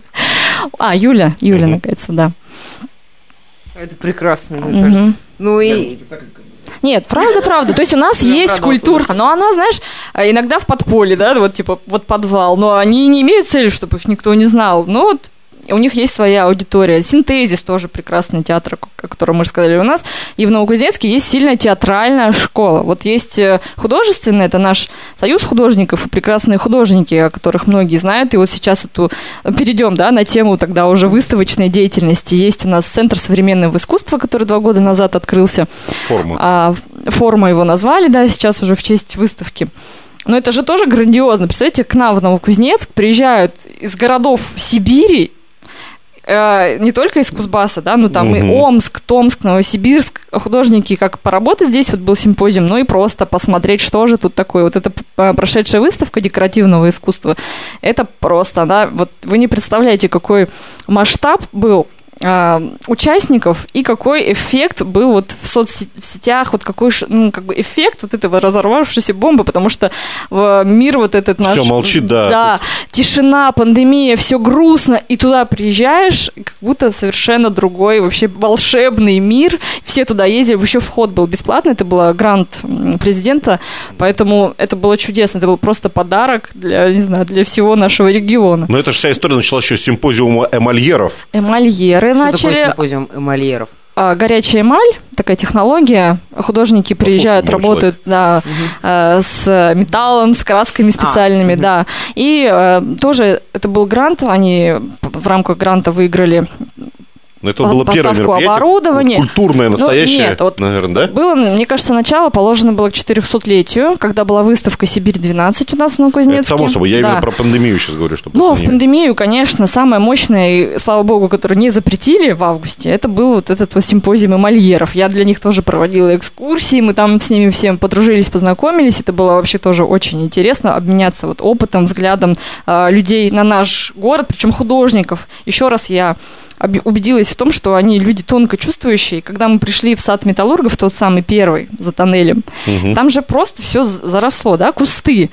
А, Юля, Юля, наконец, да. Это прекрасно, мне Мгм. кажется. Ну и Нет, правда, правда. То есть у нас есть культура, но она, знаешь, э, иногда в подполье, да, вот типа вот подвал, но они не имеют цели, чтобы их никто не знал. Но вот у них есть своя аудитория. Синтезис тоже прекрасный театр, о котором мы же сказали у нас. И в Новокузнецке есть сильная театральная школа. Вот есть э, художественная, это наш союз художников и прекрасные художники, о которых многие знают. И вот сейчас эту перейдем, да, на тему тогда уже выставочной деятельности. Есть у нас Центр современного искусства, который два года назад открылся. Форма. А, форма его назвали, да, сейчас уже в честь выставки. Но это же тоже грандиозно. Представляете, к нам в Новокузнецк приезжают из городов Сибири, э, не только из Кузбасса, да, ну там и Мгм. Омск, Томск, Новосибирск, художники как поработать здесь, вот был симпозиум, ну и просто посмотреть, что же тут такое. Вот эта прошедшая выставка декоративного искусства, это просто, да, вот вы не представляете, какой масштаб был участников и какой эффект был вот в соцсетях, вот какой ну, как бы эффект вот этого разорвавшейся бомбы, потому что в мир вот этот наш... Всё молчит, да. Да, тишина, пандемия, все грустно, и туда приезжаешь, как будто совершенно другой, вообще волшебный мир. Все туда ездили, еще вход был бесплатный, это был грант президента, поэтому это было чудесно, это был просто подарок для, не знаю, для всего нашего региона. Но эта же вся история началась еще с симпозиума эмальеров. Эмальеры что такое начали, симпозиум эмальеров? а, горячая эмаль, такая технология. Художники приезжают, работают да, э, с металлом, с красками специальными, да. И э, тоже это был грант, они в рамках гранта выиграли Но это По- было первое мероприятие. оборудования. Культурное, Ну, настоящее, нет, вот наверное, да? Было, мне кажется, начало положено было к 400-летию, когда была выставка «Сибирь-12» у нас в Новокузнецке. Это само собой. Я Да. именно про пандемию сейчас говорю. Чтобы Ну, в пандемию, конечно, самое мощное, и, слава богу, которое не запретили в августе, это был вот этот вот симпозиум эмальеров. Я для них тоже проводила экскурсии, мы там с ними всем подружились, познакомились. Это было вообще тоже очень интересно, обменяться вот опытом, взглядом а, людей на наш город, причем художников. Еще раз я убедилась в том, что они люди тонко чувствующие. Когда мы пришли в сад металлургов, тот самый первый за тоннелем, Мгм. там же просто все заросло, да, кусты.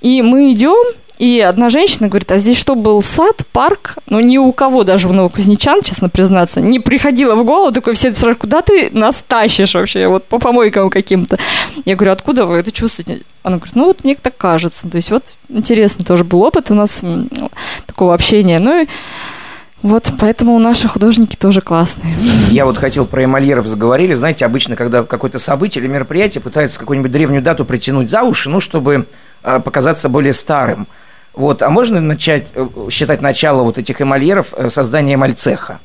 И мы идем, и одна женщина говорит, а здесь что, был сад, парк? Но ни у кого, даже у новокузнечан, честно признаться, не приходило в голову, такой все спрашивают, куда ты нас тащишь вообще, вот по помойкам каким-то. Я говорю, откуда вы это чувствуете? Она говорит, ну вот мне так кажется. То есть вот интересный тоже был опыт у нас такого общения. Ну и вот поэтому наши художники тоже классные. Я вот хотел про эмальеров заговорили. Знаете, обычно, когда какое-то событие или мероприятие пытается какую-нибудь древнюю дату притянуть за уши, ну, чтобы э, показаться более старым. Вот, а можно начать э, считать начало вот этих эмальеров э, создания эмальцеха?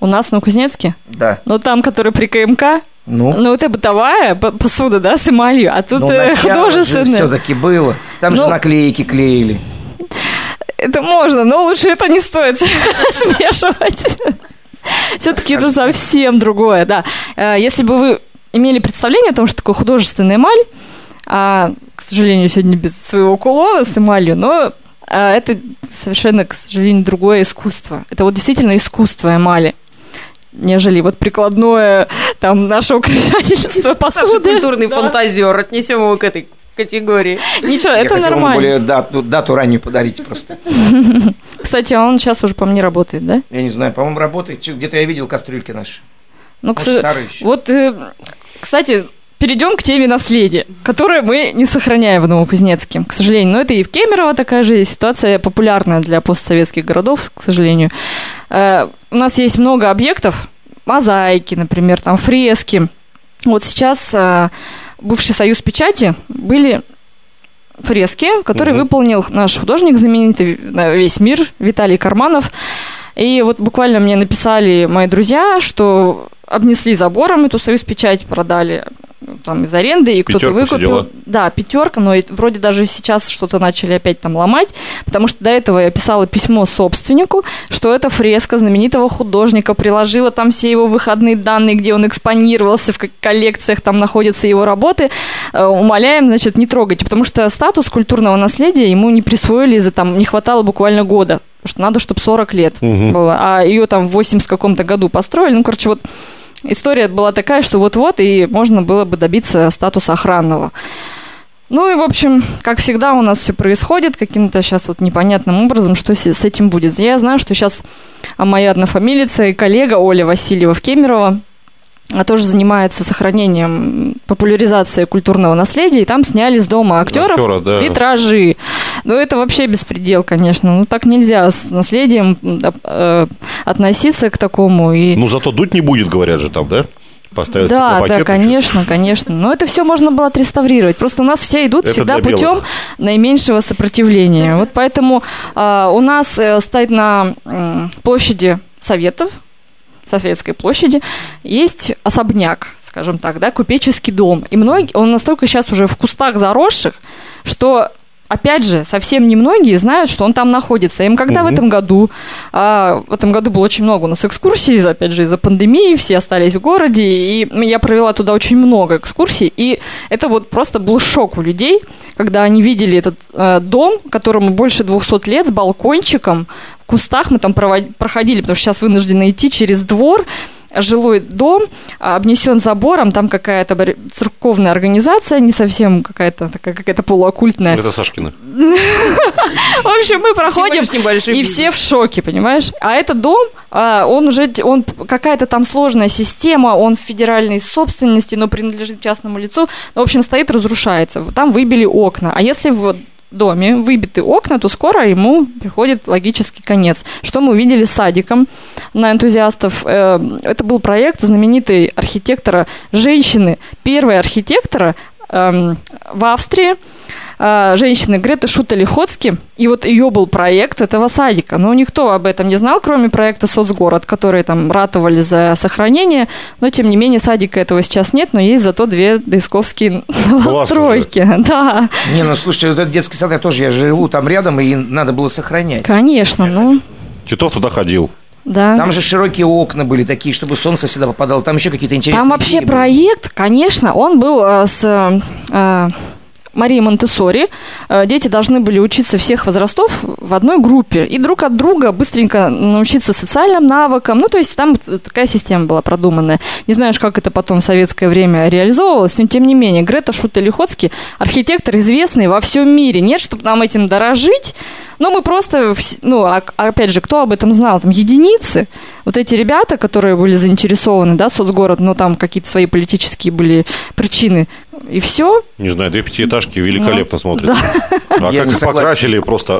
У нас на Кузнецке, Да. но там, который при КМК, Ну, Ну, это бытовая посуда, да, с эмалью, а тут ну э, художественная. все-таки было. Там же Ну, наклейки клеили. Это можно, но лучше это не стоит смешивать. Все-таки это совсем другое, да. Э, Если бы вы имели представление о том, что такое художественная эмаль, а, к сожалению, сегодня без своего кулона с эмалью, но а, это совершенно, к сожалению, другое искусство. Это вот действительно искусство эмали нежели вот прикладное там наше украшательство посуды. культурный Да. фантазер, отнесем его к этой категории. Ничего, Я это хотел ему нормально. более дату, дату раннюю подарить просто. Кстати, а он сейчас уже по мне работает, да? Я не знаю, по-моему, работает. Где-то я видел кастрюльки наши. Ну, к Может, сож- старые еще. Вот, э, кстати, перейдем к теме наследия, которое мы не сохраняем в Новокузнецке, к сожалению. Но это и в Кемерово такая же ситуация популярная для постсоветских городов, к сожалению. Э, у нас есть много объектов, мозаики, например, там фрески. Вот сейчас э, бывший союз печати были фрески, которые Мгм. выполнил наш художник знаменитый на весь мир Виталий Карманов. И вот буквально мне написали мои друзья, что обнесли забором эту союз печать, продали там из аренды, и кто-то выкупил. дела. Да, пятерка, но вроде даже сейчас что-то начали опять там ломать, потому что до этого я писала письмо собственнику, что это фреска знаменитого художника, приложила там все его выходные данные, где он экспонировался, в коллекциях там находятся его работы. Э, Умоляем, значит, не трогайте, потому что статус культурного наследия ему не присвоили из-за там не хватало буквально года. Потому что надо, чтобы 40 лет Мгм. было. А ее там в 80 каком-то году построили. Ну, короче, вот история была такая, что вот-вот, и можно было бы добиться статуса охранного. Ну и, в общем, как всегда у нас все происходит каким-то сейчас вот непонятным образом, что с этим будет. Я знаю, что сейчас моя однофамилица и коллега Оля Васильева в Кемерово тоже занимается сохранением, популяризацией культурного наследия, и там сняли с дома актеров Актера, да. витражи. Ну, это вообще беспредел, конечно. Ну, так нельзя с наследием э, относиться к такому. И... Ну, зато дуть не будет, говорят же там, да? Поставят Да, да, конечно, конечно. Но это все можно было отреставрировать. Просто у нас все идут Это всегда путем белых. наименьшего сопротивления. Вот поэтому а, у нас э, стоит на м, площади Советов, Советской площади, есть особняк, скажем так, да, купеческий дом. И многие, он настолько сейчас уже в кустах заросших, что Опять же, совсем немногие знают, что он там находится. Им когда в Мгм. этом году, а, в этом году было очень много у нас экскурсий, опять же, из-за пандемии, все остались в городе, и я провела туда очень много экскурсий, и это вот просто был шок у людей, когда они видели этот э, дом, которому больше 200 лет, с балкончиком, в кустах мы там провод- проходили, потому что сейчас вынуждены идти через двор, жилой дом, обнесен забором, там какая-то церковная организация, не совсем какая-то такая какая-то полуоккультная. Это Сашкина. В общем, мы проходим, и все в шоке, понимаешь? А этот дом, а, он уже, он какая-то там сложная система, он в федеральной собственности, но принадлежит частному лицу. В общем, стоит, разрушается. Там выбили окна. А если в доме выбиты окна, то скоро ему приходит логический конец. Что мы увидели с садиком на энтузиастов. Э, Это был проект знаменитой архитектора, женщины, первой архитектора эм, в Австрии, э, женщины Греты Шута-Лихоцки. И вот ее был проект этого садика. Но никто об этом не знал, кроме проекта «Соцгород», которые там ратовали за сохранение. Но, тем не менее, садика этого сейчас нет, но есть зато две доисковские новостройки. Да, Не, ну слушайте, вот этот детский сад, я тоже, я живу там рядом, и надо было сохранять. конечно, ну, Титов туда ходил. да. Там же широкие окна были такие, чтобы солнце всегда попадало. Там еще какие-то интересные Там вообще идеи были. проект, конечно, он был э, с Марией Монтессори. Э, Дети должны были учиться всех возрастов в одной группе и друг от друга быстренько научиться социальным навыкам. Ну, то есть там такая система была продуманная. Не знаю, как это потом в советское время реализовывалось, но тем не менее, Грета Шута-Лихоцкий, архитектор известный во всем мире. Нет, чтобы нам этим дорожить, но мы просто, ну, а- опять же, кто об этом знал? Там единицы. Вот эти ребята, которые были заинтересованы, да, соцгород, но там какие-то свои политические были причины. И все. Не знаю, две пятиэтажки великолепно смотрятся. А Я как их покрасили просто...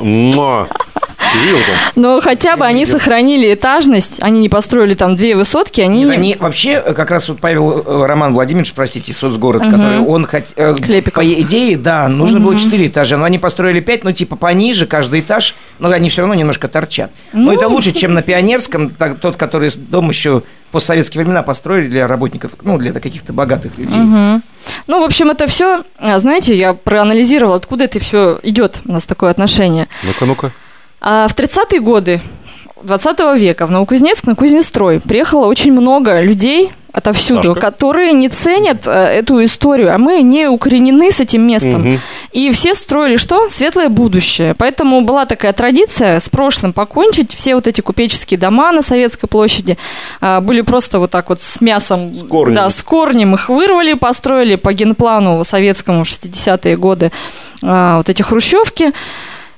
Но хотя бы они сохранили этажность, они не построили там две высотки, они... Нет, они вообще, э, как раз вот Павел э, Роман Владимирович, простите, соцгород, который он хоть, э, Клепиков. по идее, да, нужно было 4 этажа, но они построили 5, ну типа пониже каждый этаж, но они все равно немножко торчат. Но Ну. это лучше, чем на Пионерском, тот, который дом еще постсоветские времена построили для работников, ну для каких-то богатых людей. Ну, в общем, это все, знаете, я проанализировала, откуда это все идет у нас такое отношение. Ну-ка, ну-ка. А в 30-е годы 20 века в Новокузнецк на Кузнецстрой приехало очень много людей отовсюду, Сашка? которые не ценят э, эту историю, а мы не укоренены с этим местом. Мгм. И все строили что? Светлое будущее. Поэтому была такая традиция с прошлым покончить. Все вот эти купеческие дома на Советской площади а, были просто вот так вот с мясом. С корнем. Да, с корнем их вырвали, построили по генплану советскому в 60-е годы а, вот эти хрущевки.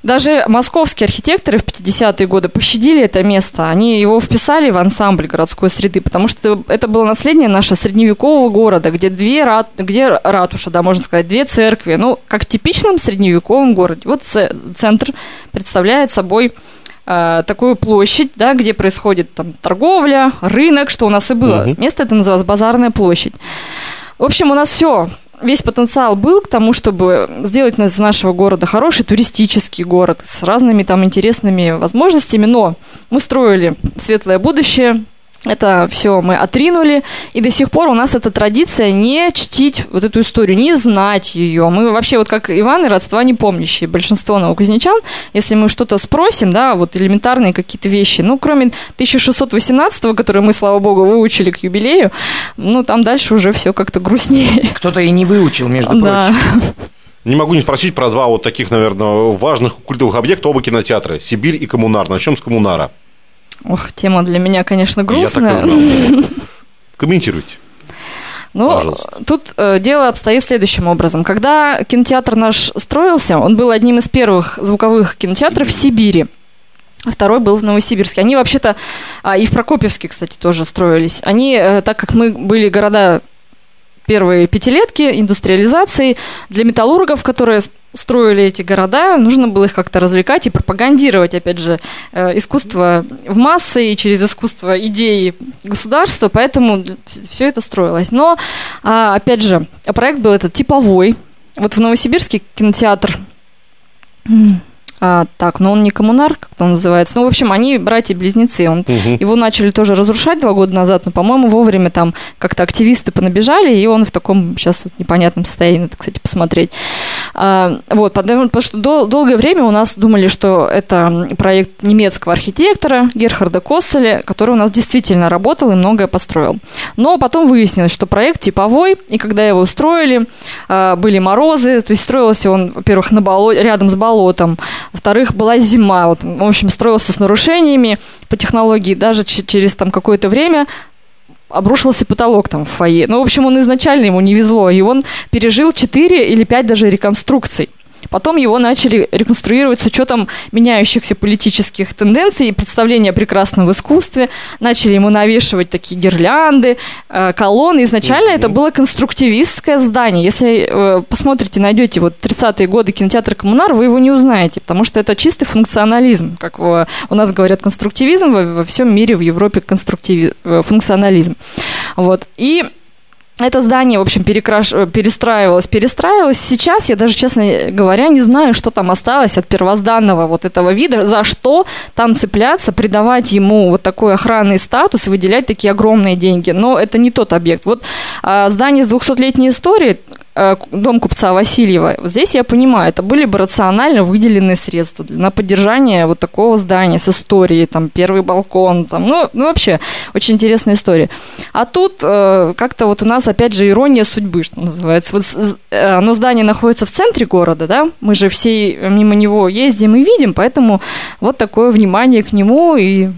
Даже московские архитекторы в 50-е годы пощадили это место. Они его вписали в ансамбль городской среды, потому что это было наследие нашего средневекового города, где две рат, где ратуша, да, можно сказать, две церкви. Ну, как в типичном средневековом городе. Вот центр представляет собой э, такую площадь, да, где происходит там торговля, рынок, что у нас и было. Мгм. Место это называлось Базарная площадь. В общем, у нас все, весь потенциал был к тому, чтобы сделать из нашего города хороший туристический город с разными там интересными возможностями, но мы строили светлое будущее, Это все мы отринули, и до сих пор у нас эта традиция не чтить вот эту историю, не знать ее. Мы вообще вот как Иван и родства не помнящие, большинство новокузнечан, если мы что-то спросим, да, вот элементарные какие-то вещи, ну, кроме 1618, который мы, слава богу, выучили к юбилею, ну, там дальше уже все как-то грустнее. Кто-то и не выучил, между Да. прочим. Не могу не спросить про два вот таких, наверное, важных культовых объекта, оба кинотеатра. Сибирь и Коммунар. Начнем с Коммунара. Ох, тема для меня, конечно, Я так грустная. и знал. Комментируйте. Ну, Пожалуйста. тут э, дело обстоит следующим образом. Когда кинотеатр наш строился, он был одним из первых звуковых кинотеатров в Сибири. А Второй был в Новосибирске. Они вообще-то а, и в Прокопьевске, кстати, тоже строились. Они, э, так как мы были города первые пятилетки индустриализации, для металлургов, которые строили эти города, нужно было их как-то развлекать и пропагандировать, опять же, э, искусство в массы и через искусство идеи государства, поэтому все это строилось. Но, а, опять же, проект был этот типовой. Вот в Новосибирске кинотеатр а, так, но он не коммунар, как-то он называется. Ну, в общем, они братья-близнецы. Он, Его начали тоже разрушать два года назад, но, по-моему, вовремя там как-то активисты понабежали, и он в таком сейчас вот непонятном состоянии, надо, кстати, посмотреть. А, вот, потому, потому что дол- долгое время у нас думали, что это проект немецкого архитектора Герхарда Косселя, который у нас действительно работал и многое построил. Но потом выяснилось, что проект типовой, и когда его строили, а, были морозы, то есть строился он, во-первых, на боло- рядом с болотом, во-вторых, была зима, вот, в общем, строился с нарушениями по технологии, даже через там какое-то время обрушился потолок там в фойе. Ну, в общем, он изначально ему не везло, и он пережил 4 или 5 даже реконструкций. Потом его начали реконструировать с учетом меняющихся политических тенденций и представления прекрасного в искусстве. Начали ему навешивать такие гирлянды, э, колонны. Изначально это было конструктивистское здание. Если э, посмотрите, найдете вот 30-е годы кинотеатр «Коммунар», вы его не узнаете, потому что это чистый функционализм. Как у нас говорят конструктивизм, во, всем мире, в Европе конструктиви- э, функционализм. Вот. И это здание, в общем, перекраш... э, перестраивалось, перестраивалось. Сейчас я даже, честно говоря, не знаю, что там осталось от первозданного вот этого вида, за что там цепляться, придавать ему вот такой охранный статус и выделять такие огромные деньги. Но это не тот объект. Вот а, здание с 200-летней историей, дом купца Васильева, здесь я понимаю, это были бы рационально выделенные средства на поддержание вот такого здания с историей, там, первый балкон, там, ну, ну вообще, очень интересная история. А тут э, как-то вот у нас, опять же, ирония судьбы, что называется. Вот э, оно здание находится в центре города, да, мы же все мимо него ездим и видим, поэтому вот такое внимание к нему и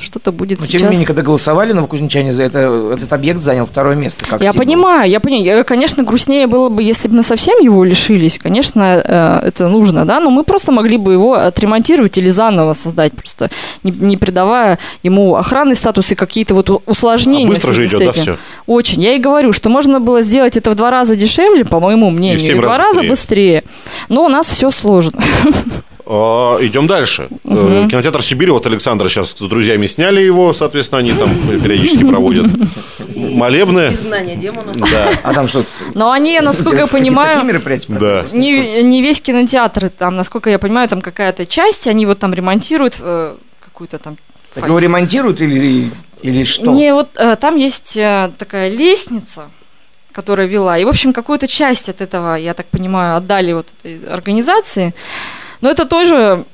что-то будет Но, сейчас. тем не менее, когда голосовали, новокузнечане за это, этот объект занял второе место. Как Я символ. понимаю, я понимаю. Конечно, грустнее было бы, если бы мы совсем его лишились. Конечно, э, это нужно, да, но мы просто могли бы его отремонтировать или заново создать, просто не, не придавая ему охранный статус и какие-то вот усложнения. А быстро в же связи идет, с да, этим. все? Очень. Я и говорю, что можно было сделать это в два раза дешевле, по моему мнению, семь и в два раз раза быстрее. Но у нас все сложно. А, идем дальше. Э, Кинотеатр Сибирь, вот Александр сейчас с друзьями сняли его, соответственно, они там периодически проводят молебны. Изгнание демонов. Да, А там что? Но они, насколько я понимаю, да. не, не весь кинотеатр, там, насколько я понимаю, там какая-то часть, они вот там ремонтируют э, какую-то там Так его ремонтируют или, или что? Не, вот э, там есть э, такая лестница, которая вела. И, в общем, какую-то часть от этого, я так понимаю, отдали вот этой организации. Но это тоже,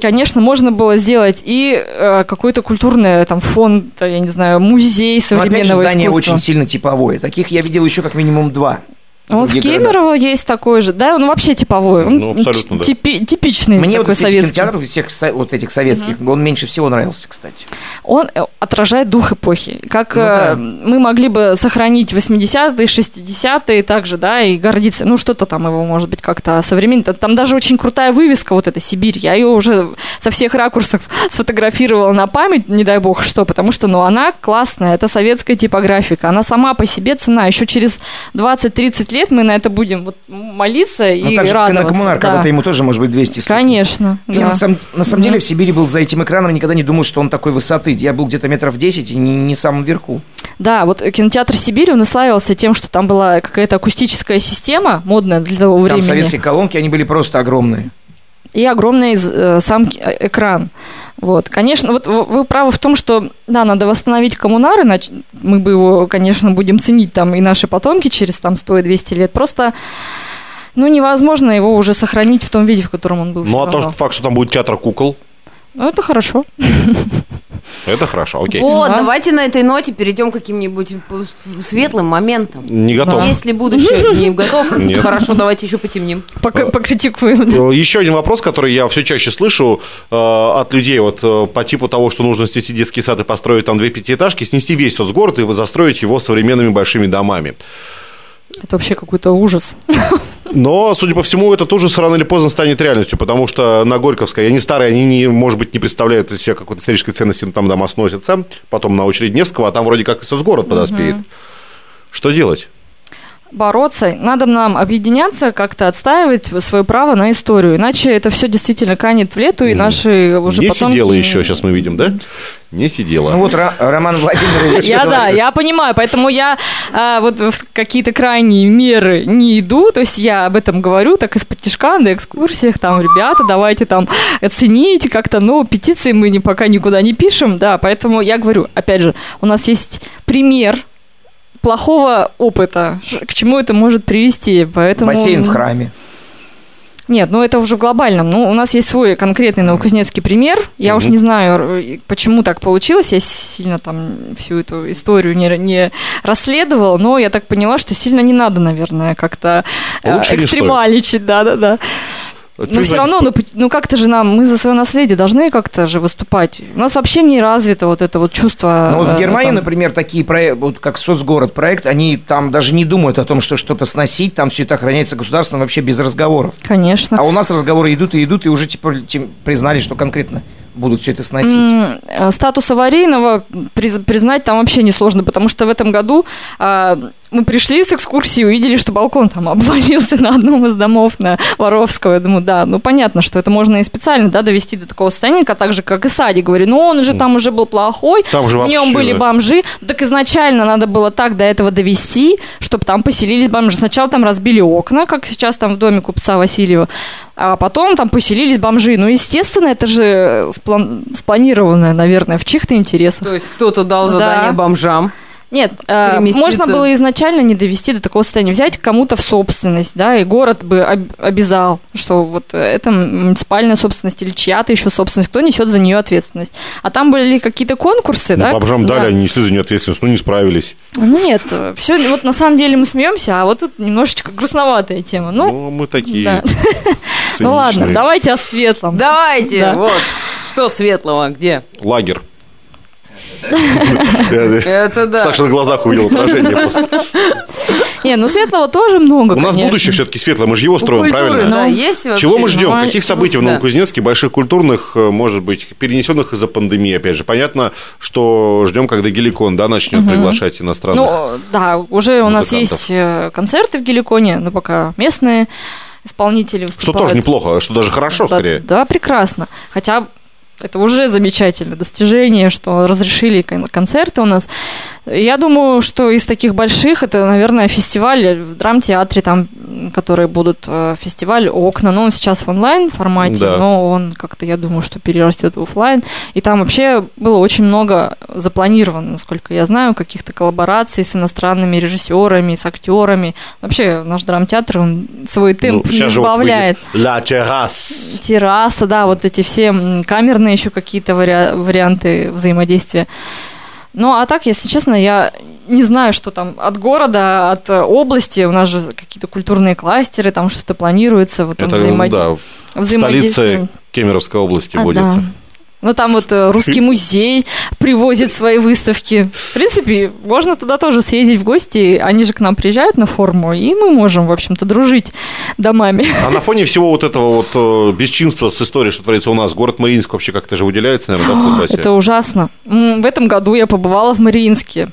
конечно, можно было сделать и э, какой-то культурный там фонд, я не знаю, музей Но опять же, современного здание искусства. очень сильно типовое. Таких я видел еще как минимум два. Он в Кемерово есть такой же, да, он вообще типовой, он Ну, абсолютно, да. типи- типичный Мне вот такой этих советский. кинотеатров, из всех вот этих советских, он меньше всего нравился, кстати. Он э, отражает дух эпохи. Как Ну да. э, мы могли бы сохранить 80-е, 60-е также, да, и гордиться, ну, что-то там его, может быть, как-то современно. Там даже очень крутая вывеска, вот эта Сибирь. Я ее уже со всех ракурсов сфотографировала на память, не дай бог что, потому что, ну, она классная, это советская типографика. Она сама по себе цена. Еще через 20-30 лет мы на это будем вот молиться Ну, и так же, как и радоваться. коммунар, да. когда-то ему тоже, может быть, 200 стукнет. Конечно, Я да. на, самом, на самом деле в Сибири был за этим экраном, никогда не думал, что он такой высоты. Я был где-то метров 10 и не, не самом верху. Да, вот кинотеатр Сибирь, он славился тем, что там была какая-то акустическая система, модная для того Там времени, советские колонки, они были просто огромные. и огромный э, сам э, экран. Вот, конечно, вот вы правы в том, что, да, надо восстановить коммунар, иначе мы бы его, конечно, будем ценить там и наши потомки через там 100 и 200 лет. Просто, ну, невозможно его уже сохранить в том виде, в котором он был. Ну, а то, что факт, что там будет театр кукол, это хорошо. это хорошо, окей. Вот, Да. давайте на этой ноте перейдем к каким-нибудь светлым моментам. Не готов. Если будущее не готов, Нет. хорошо, давайте еще потемним. Пока покритикуем. Э, Еще один вопрос, который я все чаще слышу э, от людей вот э, по типу того, что нужно снести детский сад и построить там две пятиэтажки, снести весь соцгород и застроить его современными большими домами. Это вообще какой-то ужас. Но, судя по всему, это тоже рано или поздно станет реальностью, потому что на Горьковской, они старые, они, не, может быть, не представляют из себя какой-то исторической ценности, но там дома сносятся, потом на очередь Невского, а там вроде как и соцгород подоспеет. Что делать? Бороться, надо нам объединяться, как-то отстаивать свое право на историю. Иначе это все действительно канет в лету, и наши уже не потомки... сидела еще, сейчас мы видим, да? Не сидела. Ну вот Ра- Роман Владимирович. Я да, я понимаю, поэтому я а, вот в какие-то крайние меры не иду, то есть я об этом говорю так из-под тяжка на экскурсиях, там, ребята, давайте там оцените как-то, но петиции мы пока никуда не пишем, да, поэтому я говорю, опять же, у нас есть пример плохого опыта, к чему это может привести, поэтому... Бассейн в храме. Нет, ну это уже в глобальном. Ну, у нас есть свой конкретный новокузнецкий пример. Я уж не знаю, почему так получилось. Я сильно там всю эту историю не, не расследовала, но я так поняла, что сильно не надо, наверное, как-то э, Лучше не экстремальничать. Да-да-да. Но все равно, ну, ну как-то же нам, мы за свое наследие должны как-то же выступать. У нас вообще не развито вот это вот чувство. Ну вот в э, Германии, там- например, такие проекты, вот как соцгород проект, они там даже не думают о том, что что-то сносить, там все это охраняется государством вообще без разговоров. Конечно. А у нас разговоры идут и идут, и уже тем- признали, что конкретно будут все это сносить. Э, Статус аварийного приз- признать там вообще несложно, потому что в этом году а, мы пришли с экскурсии, увидели, что балкон там обвалился на одном из домов на Воровского. Я думаю, да, ну понятно, что это можно и специально да, довести до такого состояния, так же, как и садик. Говорю, ну он же там уже был плохой, Там же в нем вообще, были да. бомжи. Так изначально надо было так до этого довести, чтобы там поселились бомжи. Сначала там разбили окна, как сейчас там в доме купца Васильева, а потом там поселились бомжи. Ну, естественно, это же сплан- спланированное, наверное, в чьих-то интересах. То есть кто-то дал Да. задание бомжам. Нет, э, можно было изначально не довести до такого состояния, взять кому-то в собственность, да, и город бы об- обязал, что вот это муниципальная собственность или чья-то еще собственность, кто несет за нее ответственность. А там были какие-то конкурсы, Ну, да? бомжам да. дали, они несли за нее ответственность, ну не справились. Ну нет, все, вот на самом деле мы смеемся, а вот тут немножечко грустноватая тема. Ну, Ну, мы такие да. ну ладно, давайте о светлом. Давайте, Да. вот. Что светлого, где? Лагерь. Это да. Саша на глазах увидел отражение просто. Не, ну светлого тоже много, У нас будущее все-таки светлое, мы же его строим, правильно? да, есть вообще? Чего мы ждем? Каких событий в. Новокузнецке, больших культурных, э, может быть, перенесенных из-за пандемии, опять же? Понятно, что ждем, когда Геликон, да, начнет приглашать иностранных. Ну, да, уже у нас есть э, концерты в Геликоне, но пока местные исполнители что выступают. тоже неплохо, что даже хорошо, да, скорее. Да, прекрасно. Хотя это уже замечательное достижение, что разрешили кон- концерты у нас. Я думаю, что из таких больших, это, наверное, фестиваль в драмтеатре, там, которые будут э, фестиваль «Окна». Ну, он сейчас в онлайн формате, Да. но он как-то, я думаю, что перерастет в офлайн. И там вообще было очень много запланировано, насколько я знаю, каких-то коллабораций с иностранными режиссерами, с актерами. Вообще наш драмтеатр, он свой темп Ну, не вот сбавляет. выйдет «Ла террас». Терраса, да, вот эти все м, камерные еще какие-то вариа- варианты взаимодействия. Ну, а так, если честно, я не знаю, что там от города, от области, у нас же какие-то культурные кластеры, там что-то планируется, вот там Это, взаимоди- да, в взаимодействие. столице Кемеровской области А, водится. да. Ну, там вот э, русский музей привозит свои выставки. В принципе, можно туда тоже съездить в гости. Они же к нам приезжают на форму, и мы можем, в общем-то, дружить домами. А на фоне всего вот этого вот э, бесчинства с историей, что творится у нас, город Мариинск вообще как-то же выделяется, наверное, да, в Кузбассе? Это ужасно. В этом году я побывала в Мариинске.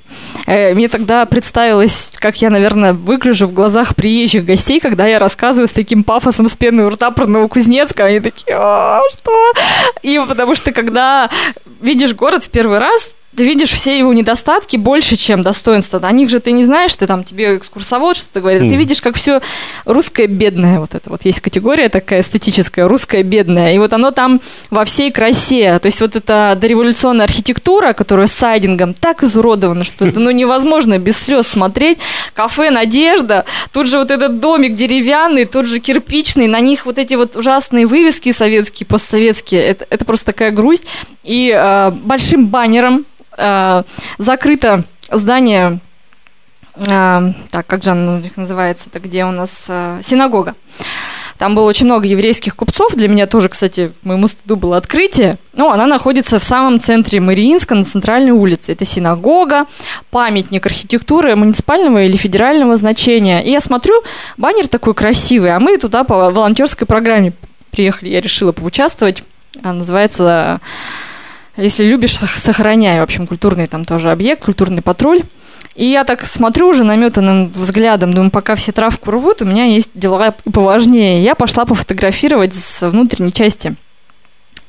Э, Мне тогда представилось, как я, наверное, выгляжу в глазах приезжих гостей, когда я рассказываю с таким пафосом с пеной у рта про Новокузнецка. Они такие, «А, что? И потому что, когда видишь город в первый раз, ты видишь все его недостатки больше, чем достоинства. О них же ты не знаешь, ты там тебе экскурсовод что-то говорит. Ты видишь, как все русское бедное. Вот это вот есть категория такая эстетическая, русское бедное. И вот оно там во всей красе. То есть вот эта дореволюционная архитектура, которая с сайдингом так изуродована, что это ну, невозможно без слез смотреть. Кафе «Надежда», тут же вот этот домик деревянный, тут же кирпичный, на них вот эти вот ужасные вывески советские, постсоветские. Это, это просто такая грусть. И э, большим баннером э, закрыто здание, э, так, как же оно называется, это где у нас э, синагога. Там было очень много еврейских купцов. Для меня тоже, кстати, моему стыду было открытие. Ну, она находится в самом центре Мариинска, на центральной улице. Это синагога, памятник архитектуры муниципального или федерального значения. И я смотрю, баннер такой красивый, а мы туда по волонтерской программе приехали. Я решила поучаствовать. Она называется если любишь, сох- сохраняй. В общем, культурный там тоже объект, культурный патруль. И я так смотрю уже наметанным взглядом, думаю, пока все травку рвут, у меня есть дела поважнее. Я пошла пофотографировать с внутренней части.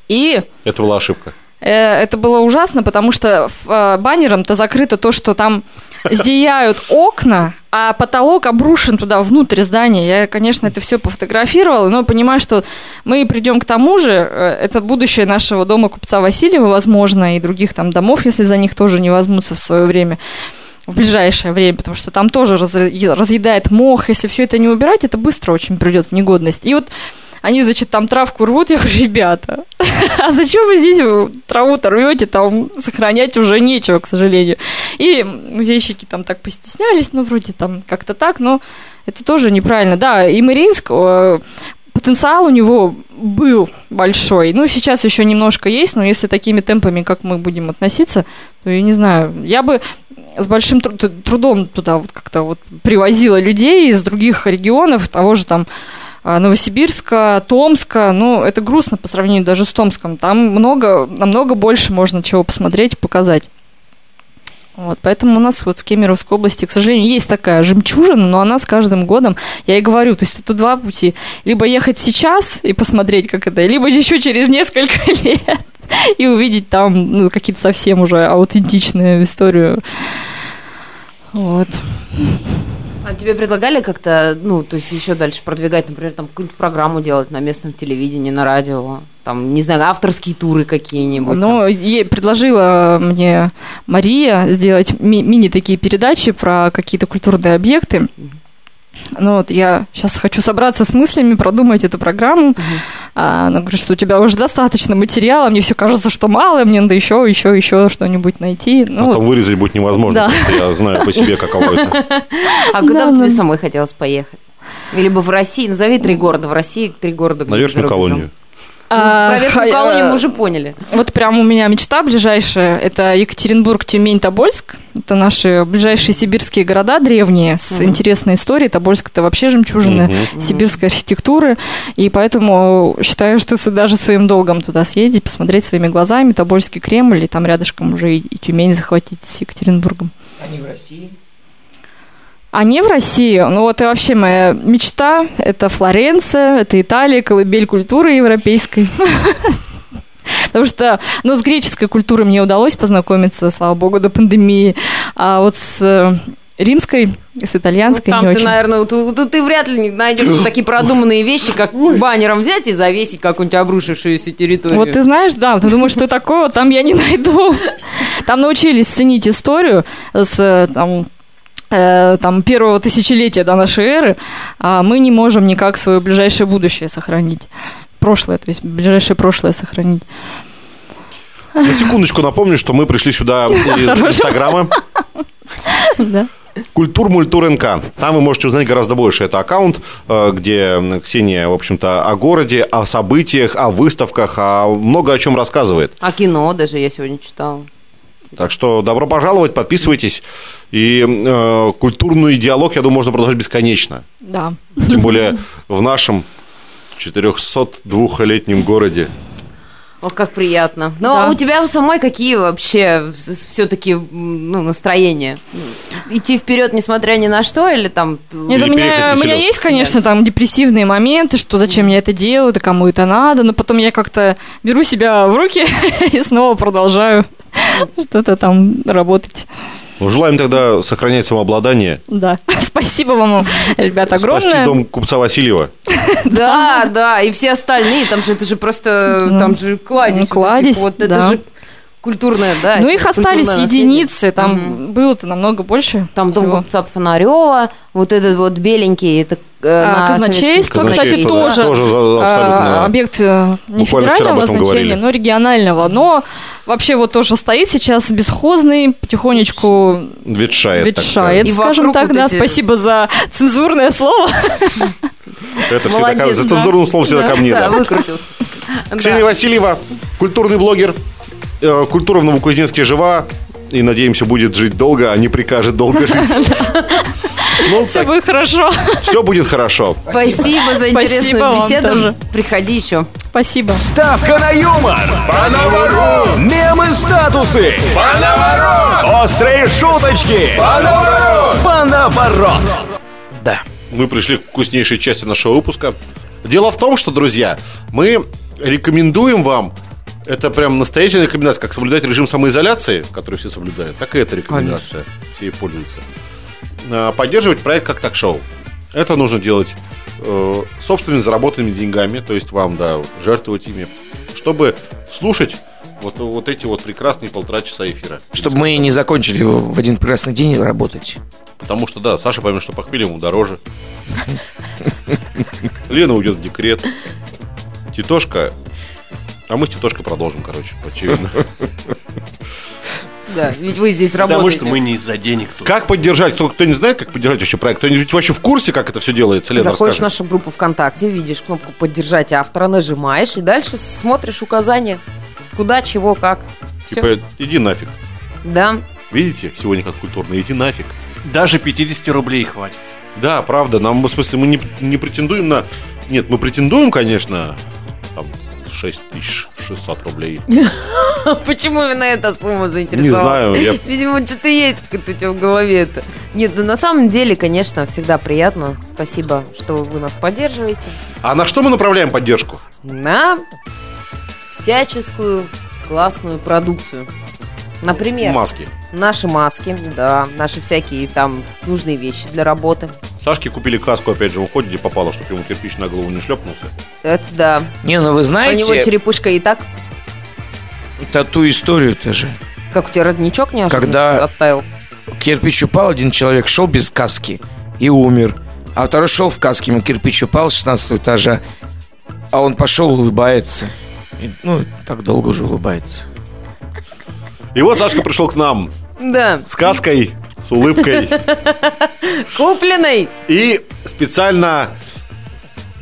И Это была ошибка. Э, это было ужасно, потому что э, баннером-то закрыто то, что там зияют окна, а потолок обрушен туда внутрь здания. Я, конечно, это все пофотографировала, но понимаю, что мы придем к тому же. э, Это будущее нашего дома купца Васильева, возможно, и других там домов, если за них тоже не возьмутся в свое время в ближайшее время, потому что там тоже разъ- разъедает мох. Если все это не убирать, это быстро очень придет в негодность. И вот они, значит, там травку рвут, я говорю, ребята, а зачем вы здесь траву-то рвете, там сохранять уже нечего, к сожалению. И музейщики там так постеснялись, ну, вроде там как-то так, но это тоже неправильно. Да, и Мариинск, э, потенциал у него был большой. Ну, сейчас еще немножко есть, но если такими темпами, как мы будем относиться, то я не знаю. Я бы с большим тру- трудом туда вот как-то вот привозила людей из других регионов, того же там Новосибирска, Томска, ну, это грустно по сравнению даже с Томском. Там много, намного больше можно чего посмотреть и показать. Вот, поэтому у нас вот в Кемеровской области, к сожалению, есть такая жемчужина, но она с каждым годом, я и говорю, то есть это два пути. Либо ехать сейчас и посмотреть, как это, либо еще через несколько лет и увидеть там ну, какие-то совсем уже аутентичную историю. Вот. А тебе предлагали как-то, ну, то есть еще дальше продвигать, например, там какую-нибудь программу делать на местном телевидении, на радио, там, не знаю, авторские туры какие-нибудь? Ну, ей предложила мне Мария сделать ми- мини такие передачи про какие-то культурные объекты. Ну вот я сейчас хочу собраться с мыслями, продумать эту программу. А, она говорит, что у тебя уже достаточно материала, мне все кажется, что мало, мне надо еще, еще, еще что-нибудь найти. Ну, Потом вот. вырезать будет невозможно, Да. потому что я знаю по себе, каково это. А куда Да, бы тебе да. самой хотелось поехать? Или бы в России, назови три города в России, три города. где На за верхнюю рубежом. колонию. Ну, А, про верхнюю ха- колонию э, мы уже поняли. Вот прям у меня мечта ближайшая. Это Екатеринбург, Тюмень, Тобольск. Это наши ближайшие сибирские города древние с интересной историей. Тобольск это вообще жемчужина сибирской архитектуры. И поэтому считаю, что даже своим долгом туда съездить, посмотреть своими глазами Тобольский Кремль, и там рядышком уже и, и Тюмень захватить с Екатеринбургом. Они в России. А не в России. Ну вот и вообще моя мечта – это Флоренция, это Италия, колыбель культуры европейской. Потому что, ну, с греческой культурой мне удалось познакомиться, слава богу, до пандемии. А вот с э, римской, с Ну, итальянской там не ты, очень. наверное, тут, тут ты вряд ли найдешь такие продуманные вещи, как баннером взять и завесить какую-нибудь обрушившуюся территорию. Вот ты знаешь, да, ты думаешь, что такое там я не найду. Там научились ценить историю с э, там, там первого тысячелетия до нашей эры, а мы не можем никак свое ближайшее будущее сохранить. Прошлое, то есть ближайшее прошлое сохранить. На секундочку напомню, что мы пришли сюда из Инстаграма. Да. Культур Мультур НК. Там вы можете узнать гораздо больше. Это аккаунт, э, где Ксения, в общем-то, о городе, о событиях, о выставках, о много о чем рассказывает. А кино даже я сегодня читала. Так что добро пожаловать, подписывайтесь. И э, культурный диалог, я думаю, можно продолжать бесконечно. Да. Тем более в нашем 402-летнем городе. Ох, как приятно. Но Да. у тебя у самой какие вообще все-таки ну, настроения? Идти вперед, несмотря ни на что, или там... Нет, Или у меня, у меня есть, конечно, там депрессивные моменты, что зачем я это делаю, да кому это надо, но потом я как-то беру себя в руки и снова продолжаю что-то там работать. Ну, желаем тогда сохранять самообладание. Да. Спасибо вам, ребята, Спасти огромное. дом купца Васильева. Да, да, и все остальные, там же это же просто, Ну, там же кладезь. кладезь, вот, это же культурная, да. Ну, их остались наследие. единицы, там было-то намного больше. Там дом купца Фонарева, вот этот вот беленький, это на казначейство, Советском кстати, тоже. Тоже за- А, абсолютно. объект э, не федерального значения, говорили. но регионального. Но вообще вот тоже стоит сейчас бесхозный, потихонечку Ветшает. ветшает, И скажем так. вот Да, эти- спасибо за цензурное слово. Это всегда ко- Молодец, за да. цензурным словом всегда ко мне. Да, да. выкрутился. Ксения Да. Васильева, культурный блогер. Э, Культура в Новокузнецке жива. И, надеемся, будет жить долго, а не прикажет долго жить. Ну, Все будет хорошо. все будет хорошо. Спасибо за Спасибо интересную вам беседу. тоже. Приходи еще. Спасибо. Ставка на юмор. Мемы статусы. Острые шуточки. Панаворот. Да. Мы пришли к вкуснейшей части нашего выпуска. Дело в том, что, друзья, мы рекомендуем вам это прям настоящая рекомендация, как соблюдать режим самоизоляции, который все соблюдают, так и эта рекомендация. Все ей пользуются. А, Поддерживать проект как так-шоу. Это нужно делать э, собственными заработанными деньгами, то есть вам, да, жертвовать ими, чтобы слушать вот, вот эти вот прекрасные полтора часа эфира. Чтобы мы не закончили в один прекрасный день работать. Потому что, да, Саша поймет, что похмелье ему дороже. Лена уйдет в декрет. Титошка... А мы с Титошкой продолжим, короче, очевидно. Да, ведь вы здесь Потому работаете. что мы не из-за денег тут. Как поддержать? Кто, кто не знает, как поддержать еще проект? Кто-нибудь вообще в курсе, как это все делается? Лена, Заходишь в расскажи. нашу группу ВКонтакте, видишь кнопку «Поддержать автора», нажимаешь, и дальше смотришь указания. Куда, чего, как. Всё. Типа, иди нафиг. Да. Видите, сегодня как культурно, иди нафиг. Даже 50 рублей хватит. Да, правда, нам, в смысле, мы не, не претендуем на... Нет, мы претендуем, конечно, там, 6600 рублей. Почему именно эта сумма Не заинтересовала? знаю, я Видимо, что-то есть у тебя в голове это. Нет, ну на самом деле, конечно, всегда приятно. Спасибо, что вы нас поддерживаете. А на что мы направляем поддержку? На всяческую классную продукцию. Например, Маски. наши маски, да, наши всякие там нужные вещи для работы. Сашке купили каску, опять же, в уходе, где попало, чтобы ему кирпич на голову не шлепнулся. Это да. Не, ну вы У него знаете, черепушка и так. тату историю-то же. Как у тебя родничок неожиданно Когда- оттаял? Кирпич упал, один человек шел без каски и умер. А второй шел в каске, ему кирпич упал с 16 этажа, а он пошел, улыбается. И, ну, так долго уже улыбается. И вот Сашка пришел к нам Да. с каской, с улыбкой. Купленный. И специально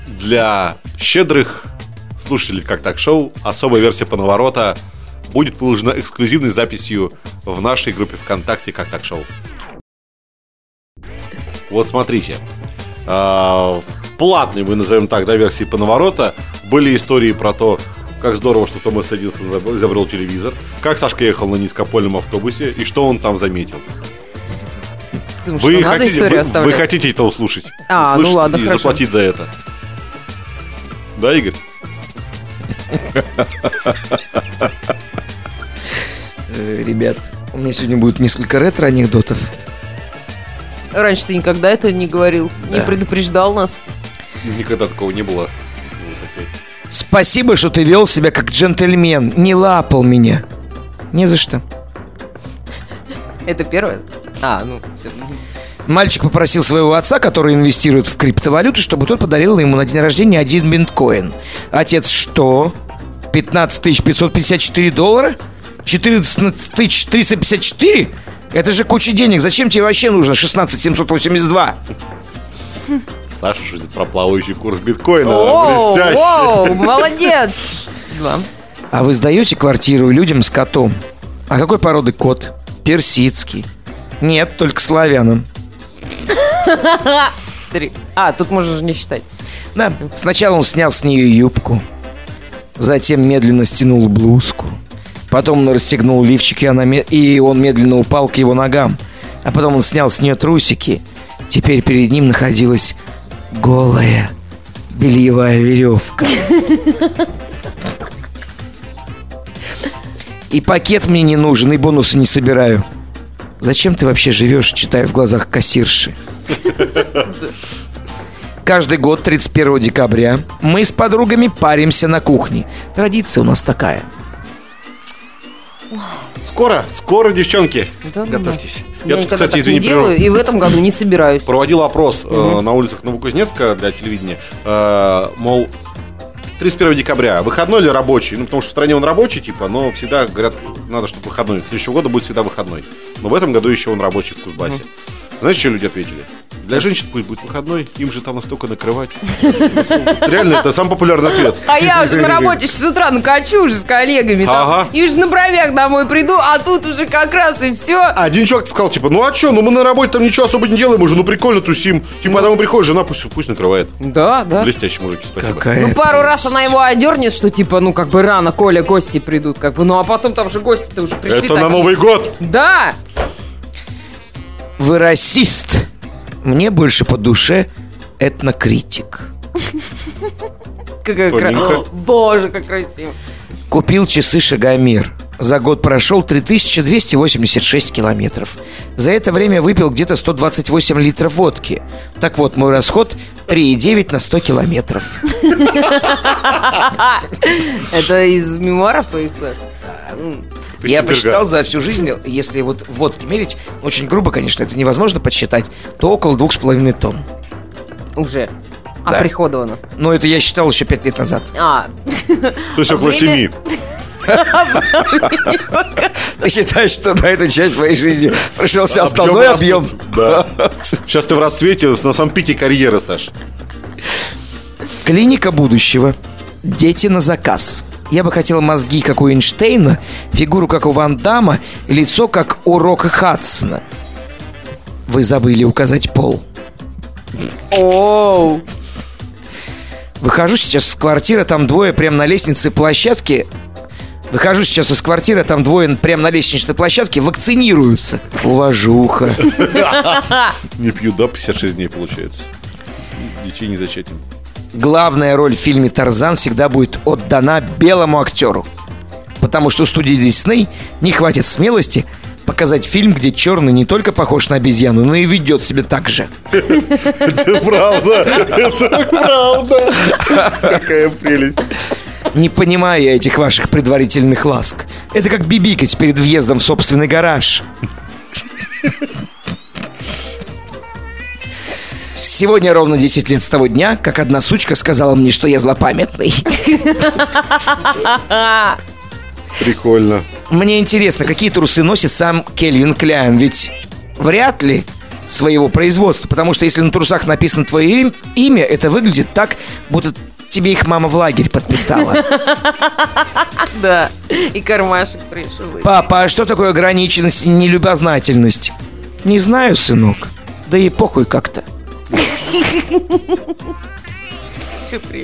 для щедрых слушателей как так шоу особая версия панаворота будет выложена эксклюзивной записью в нашей группе ВКонтакте как так шоу. Вот смотрите. А, В платной, мы назовем так, да, версии панаворота были истории про то, как здорово, что Томас садился, изобрел телевизор, как Сашка ехал на низкопольном автобусе и что он там заметил. Вы что надо хотите, историю вы, вы оставлять? хотите это услышать? А, ну ладно, и хорошо. заплатить за это. Да, Игорь? Э, Ребят, у меня сегодня будет несколько ретро-анекдотов. Раньше ты никогда это не говорил, не Да. предупреждал нас. Никогда такого не было. Вот. Спасибо, что ты вел себя как джентльмен, не лапал меня. Не за что. Это первое? А, ну, всё. Мальчик попросил своего отца, который инвестирует в криптовалюту, чтобы тот подарил ему на день рождения один биткоин. Отец, что? 15 554 доллара? 14 354? Это же куча денег. Зачем тебе вообще нужно 16 782? Саша шутит про плавающий курс биткоина. О, воу, молодец. Два. А вы сдаете квартиру людям с котом? А какой породы кот? Персидский. Нет, только славянам. Три. А, тут можно же не считать. Да, сначала он снял с нее юбку, затем медленно стянул блузку, потом он расстегнул лифчик, и, она, и он медленно упал к его ногам, а потом он снял с нее трусики. Теперь перед ним находилась голая бельевая веревка. И пакет мне не нужен, и бонусы не собираю. Зачем ты вообще живешь, читая в глазах кассирши? Каждый год 31 декабря мы с подругами паримся на кухне. Традиция у нас такая. Скоро, скоро, девчонки. Да ну Готовьтесь. Я, тут, никогда кстати, так извини, не делаю, прерву. и в этом году не собираюсь. проводил опрос э, на улицах Новокузнецка для телевидения. Э, мол, 31 декабря, выходной или рабочий? Ну, потому что в стране он рабочий, типа, но всегда говорят, надо, чтобы выходной. Следующего года будет всегда выходной. Но в этом году еще он рабочий в Кузбассе. Знаете, что люди ответили? Для женщин пусть будет выходной, им же там настолько накрывать. Реально, это самый популярный ответ. А я уже на работе с утра накачу уже с коллегами. Ага. И уже на бровях домой приду, а тут уже как раз и все. Один чувак сказал, типа, ну а что, ну мы на работе там ничего особо не делаем уже, ну прикольно тусим. Типа, домой приходит, жена пусть, пусть накрывает. Да, да. Блестящие мужики, спасибо. Какая Ну, пару раз она его одернет, что типа, ну, как бы рано, Коля, гости придут, как бы, ну, а потом там же гости-то уже пришли. Это на. Новый год. Да! Вы расист. Мне больше по душе этнокритик. Какая кра- Тоненько. О, Боже, как красиво. Купил часы «Шагомир». За год прошел 3286 километров. За это время выпил где-то 128 литров водки. Так вот, мой расход 3,9 на 100 километров. Это из мемуаров твоих, Саш? Я посчитал за всю жизнь, если вот водки мерить, очень грубо, конечно, это невозможно подсчитать, то около двух с половиной тонн. Уже. Да. Оприходовано. Но это я считал еще пять лет назад. А, То есть около семи. Ты считаешь, что на эту часть моей жизни пришелся основной объем? Да. Сейчас ты в расцвете, на самом пике карьеры, Саш. Клиника будущего. Дети на заказ. Я бы хотел мозги, как у Эйнштейна, фигуру, как у Ван Дамма, лицо, как у Рока Хадсона. Вы забыли указать пол. оу. Выхожу сейчас из квартиры, там двое прямо на лестнице площадки. Выхожу сейчас из квартиры, там двое прямо на лестничной площадке вакцинируются. Уважуха. Не пьют, да, 56 дней получается. Детей не зачатим. Главная роль в фильме «Тарзан» всегда будет отдана белому актеру. Потому что студии Дисней не хватит смелости показать фильм, где черный не только похож на обезьяну, но и ведет себя так же. Это правда, это правда. Какая прелесть. Не понимаю я этих ваших предварительных ласк. Это как бибикать перед въездом в собственный гараж. Сегодня ровно 10 лет с того дня, как одна сучка сказала мне, что я злопамятный. Прикольно. Мне интересно, какие трусы носит сам Кельвин Кляйн, ведь вряд ли своего производства, потому что если на трусах написано твое им- имя, это выглядит так, будто тебе их мама в лагерь подписала. Да. И кармашек пришел. Папа, а что такое ограниченность и нелюбознательность? Не знаю, сынок. Да и похуй как-то.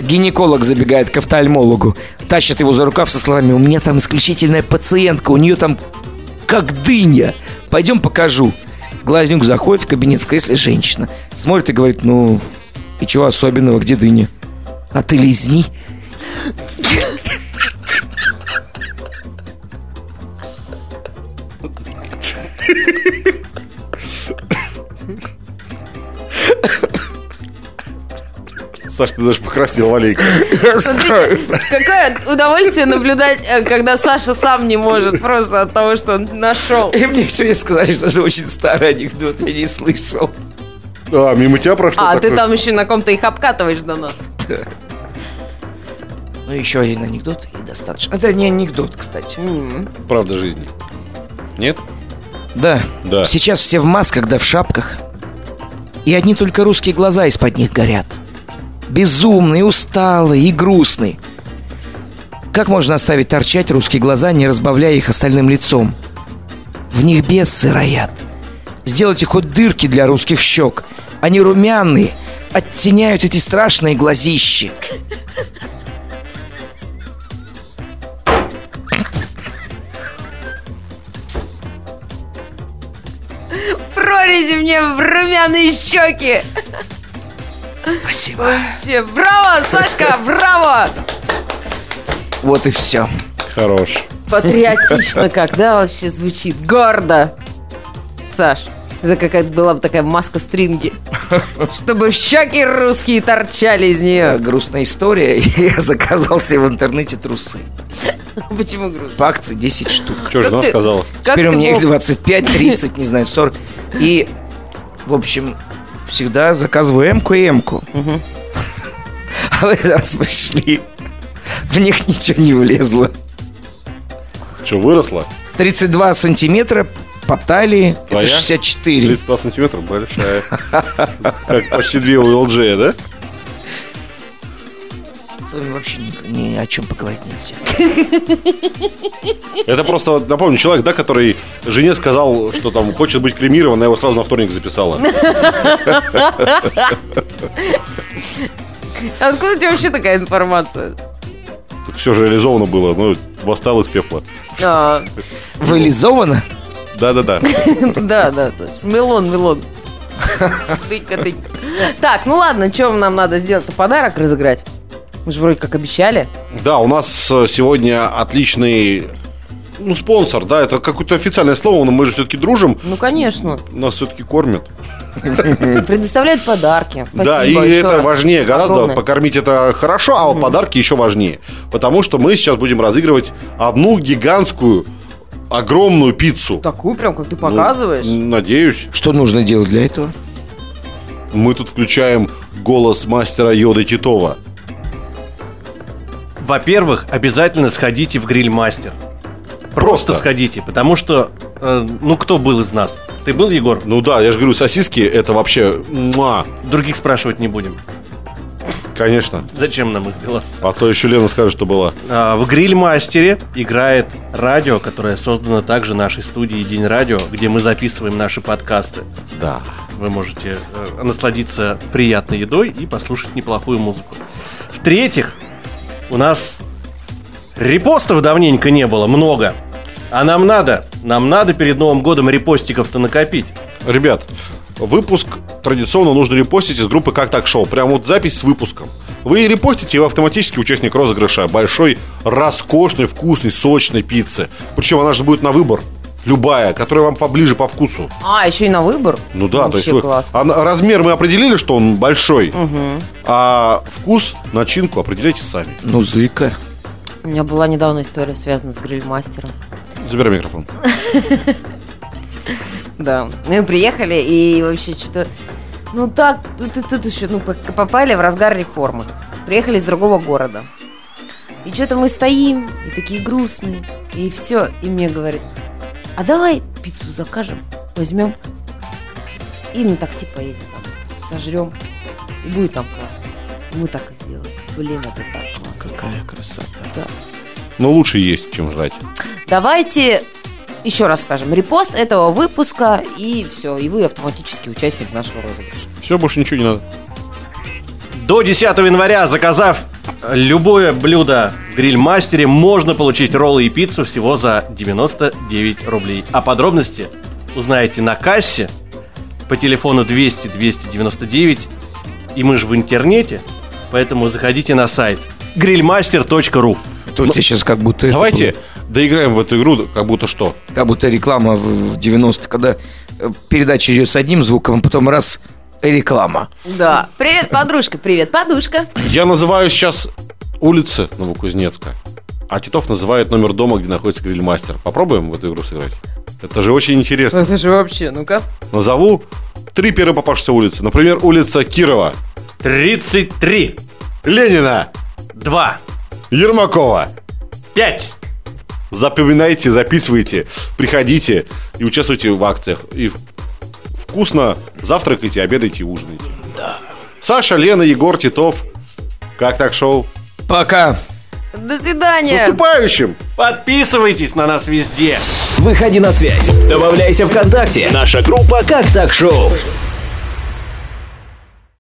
Гинеколог забегает к офтальмологу, тащит его за рукав со словами «У меня там исключительная пациентка, у нее там как дыня. Пойдем покажу». Глазнюк заходит в кабинет в кресле женщина. Смотрит и говорит «Ну, и чего особенного, где дыня?» «А ты лизни». Саш, ты даже покрасил Валейка. Смотри, какое удовольствие наблюдать, э, когда Саша сам не может просто от того, что он нашел. И мне сегодня сказали, что это очень старый анекдот, я не слышал. А, мимо тебя прошло А, ты такое? там еще на ком-то их обкатываешь до нас. Ну, еще один анекдот и достаточно. Это не анекдот, кстати. Правда жизни. Нет? Да. Да. Сейчас все в масках да в шапках. И одни только русские глаза из-под них горят. Безумные, усталые и грустные. Как можно оставить торчать русские глаза, не разбавляя их остальным лицом? В них бесы роят. Сделайте хоть дырки для русских щек. Они румяные, оттеняют эти страшные глазищи. Прорези мне в румяные щеки. Спасибо. Вообще, браво, Сашка, браво! Вот и все. Хорош. Патриотично как, да, вообще звучит. Гордо. Саш, это какая-то была бы такая маска стринги. Чтобы щеки русские торчали из Э, нее. Грустная история. Я заказал себе в интернете трусы. Почему грустно? По акции 10 штук. Что жена сказала? Теперь у меня их мог? 25, 30, не знаю, 40. И, в общем, всегда заказываю М-ку и М-ку. А в этот раз пришли. В них ничего не влезло. Что, выросла? 32 сантиметра по талии. Твоя? Это 64. 32 сантиметра большая. Как почти две у LG, да? С вами вообще ни, ни о чем поговорить нельзя. Это просто, напомню, человек, да, который жене сказал, что там хочет быть кремирован, она его сразу на вторник записала. Откуда у тебя вообще такая информация? Тут все же реализовано было, ну, восстал из пепла. А, Вылизовано? Да-да-да. Да, да, Саш. Мелон, мелон. Тынька, тынька. Так, ну ладно, что нам надо сделать? Подарок разыграть? Мы же вроде как обещали. Да, у нас э, сегодня отличный ну, спонсор, да, это какое-то официальное слово, но мы же все-таки дружим, Ну, конечно. нас все-таки кормят. Предоставляют подарки. да, и Спасибо это раз. важнее гораздо. Огромное. Покормить это хорошо, а вот подарки еще важнее. Потому что мы сейчас будем разыгрывать одну гигантскую, огромную пиццу. Такую прям, как ты Ну, показываешь. надеюсь. Что нужно делать для этого? Мы тут включаем голос мастера Йоды Титова. Во-первых, обязательно сходите в гриль-мастер. Просто, Просто. сходите, потому что, э, ну, кто был из нас? Ты был, Егор? Ну да, я же говорю, сосиски это вообще... муа. Других спрашивать не будем. Конечно. Зачем нам их голос? А то еще Лена скажет, что была. А, В гриль-мастере играет радио, которое создано также нашей студией День радио, где мы записываем наши подкасты. Да. Вы можете э, насладиться приятной едой и послушать неплохую музыку. В-третьих, у нас репостов давненько не было, много. А нам надо, нам надо перед Новым годом репостиков-то накопить. Ребят, выпуск традиционно нужно репостить из группы «Как так шоу». Прям вот запись с выпуском. Вы репостите, и вы автоматически участник розыгрыша большой, роскошной, вкусной, сочной пиццы. Причем она же будет на выбор. Любая, которая вам поближе по вкусу. А, еще и на выбор? Ну да, то есть Вообще вы- классно. а размер мы определили, что он большой, а вкус, начинку определяйте сами. Ну, зыка. У меня была недавно история, связанная с гриль-мастером. Забирай микрофон. Да. Мы приехали и вообще что-то... Ну так, тут, тут- еще, ну, попали в разгар реформы. Приехали из другого города. И что-то мы стоим, и такие грустные, и все. И мне говорит, а давай пиццу закажем, возьмем и на такси поедем там, сожрем, и будет там классно. Мы так и сделали. Блин, это так классно. Какая красота. Да. Но лучше есть, чем жрать. Давайте еще раз скажем, репост этого выпуска, и все, и вы автоматически участник нашего розыгрыша. Все, больше ничего не надо. До 10 января, заказав любое блюдо в гриль-мастере, можно получить роллы и пиццу всего за 99 рублей. А подробности узнаете на кассе по телефону 200 299. И мы же в интернете, поэтому заходите на сайт grillmaster.ru. То у тебя сейчас как будто... это Давайте доиграем в эту игру, как будто что. Как будто реклама в, в 90-е, когда э, передача идет с одним звуком, а потом раз реклама. Да. Привет, подружка, привет, подушка. Я называю сейчас улицы Новокузнецка, а Титов называет номер дома, где находится грильмастер. Попробуем в эту игру сыграть? Это же очень интересно. Это же вообще, ну-ка. Назову три первые попавшиеся улицы. Например, улица Кирова, 33, Ленина, 2, Ермакова. 5. Запоминайте, записывайте, приходите и участвуйте в акциях. И вкусно завтракайте, обедайте, ужинайте. Да. Саша, Лена, Егор, Титов. Как так шоу? Пока. До С свидания. наступающим! Подписывайтесь на нас везде. Выходи на связь. Добавляйся ВКонтакте. Наша группа «Как так шоу».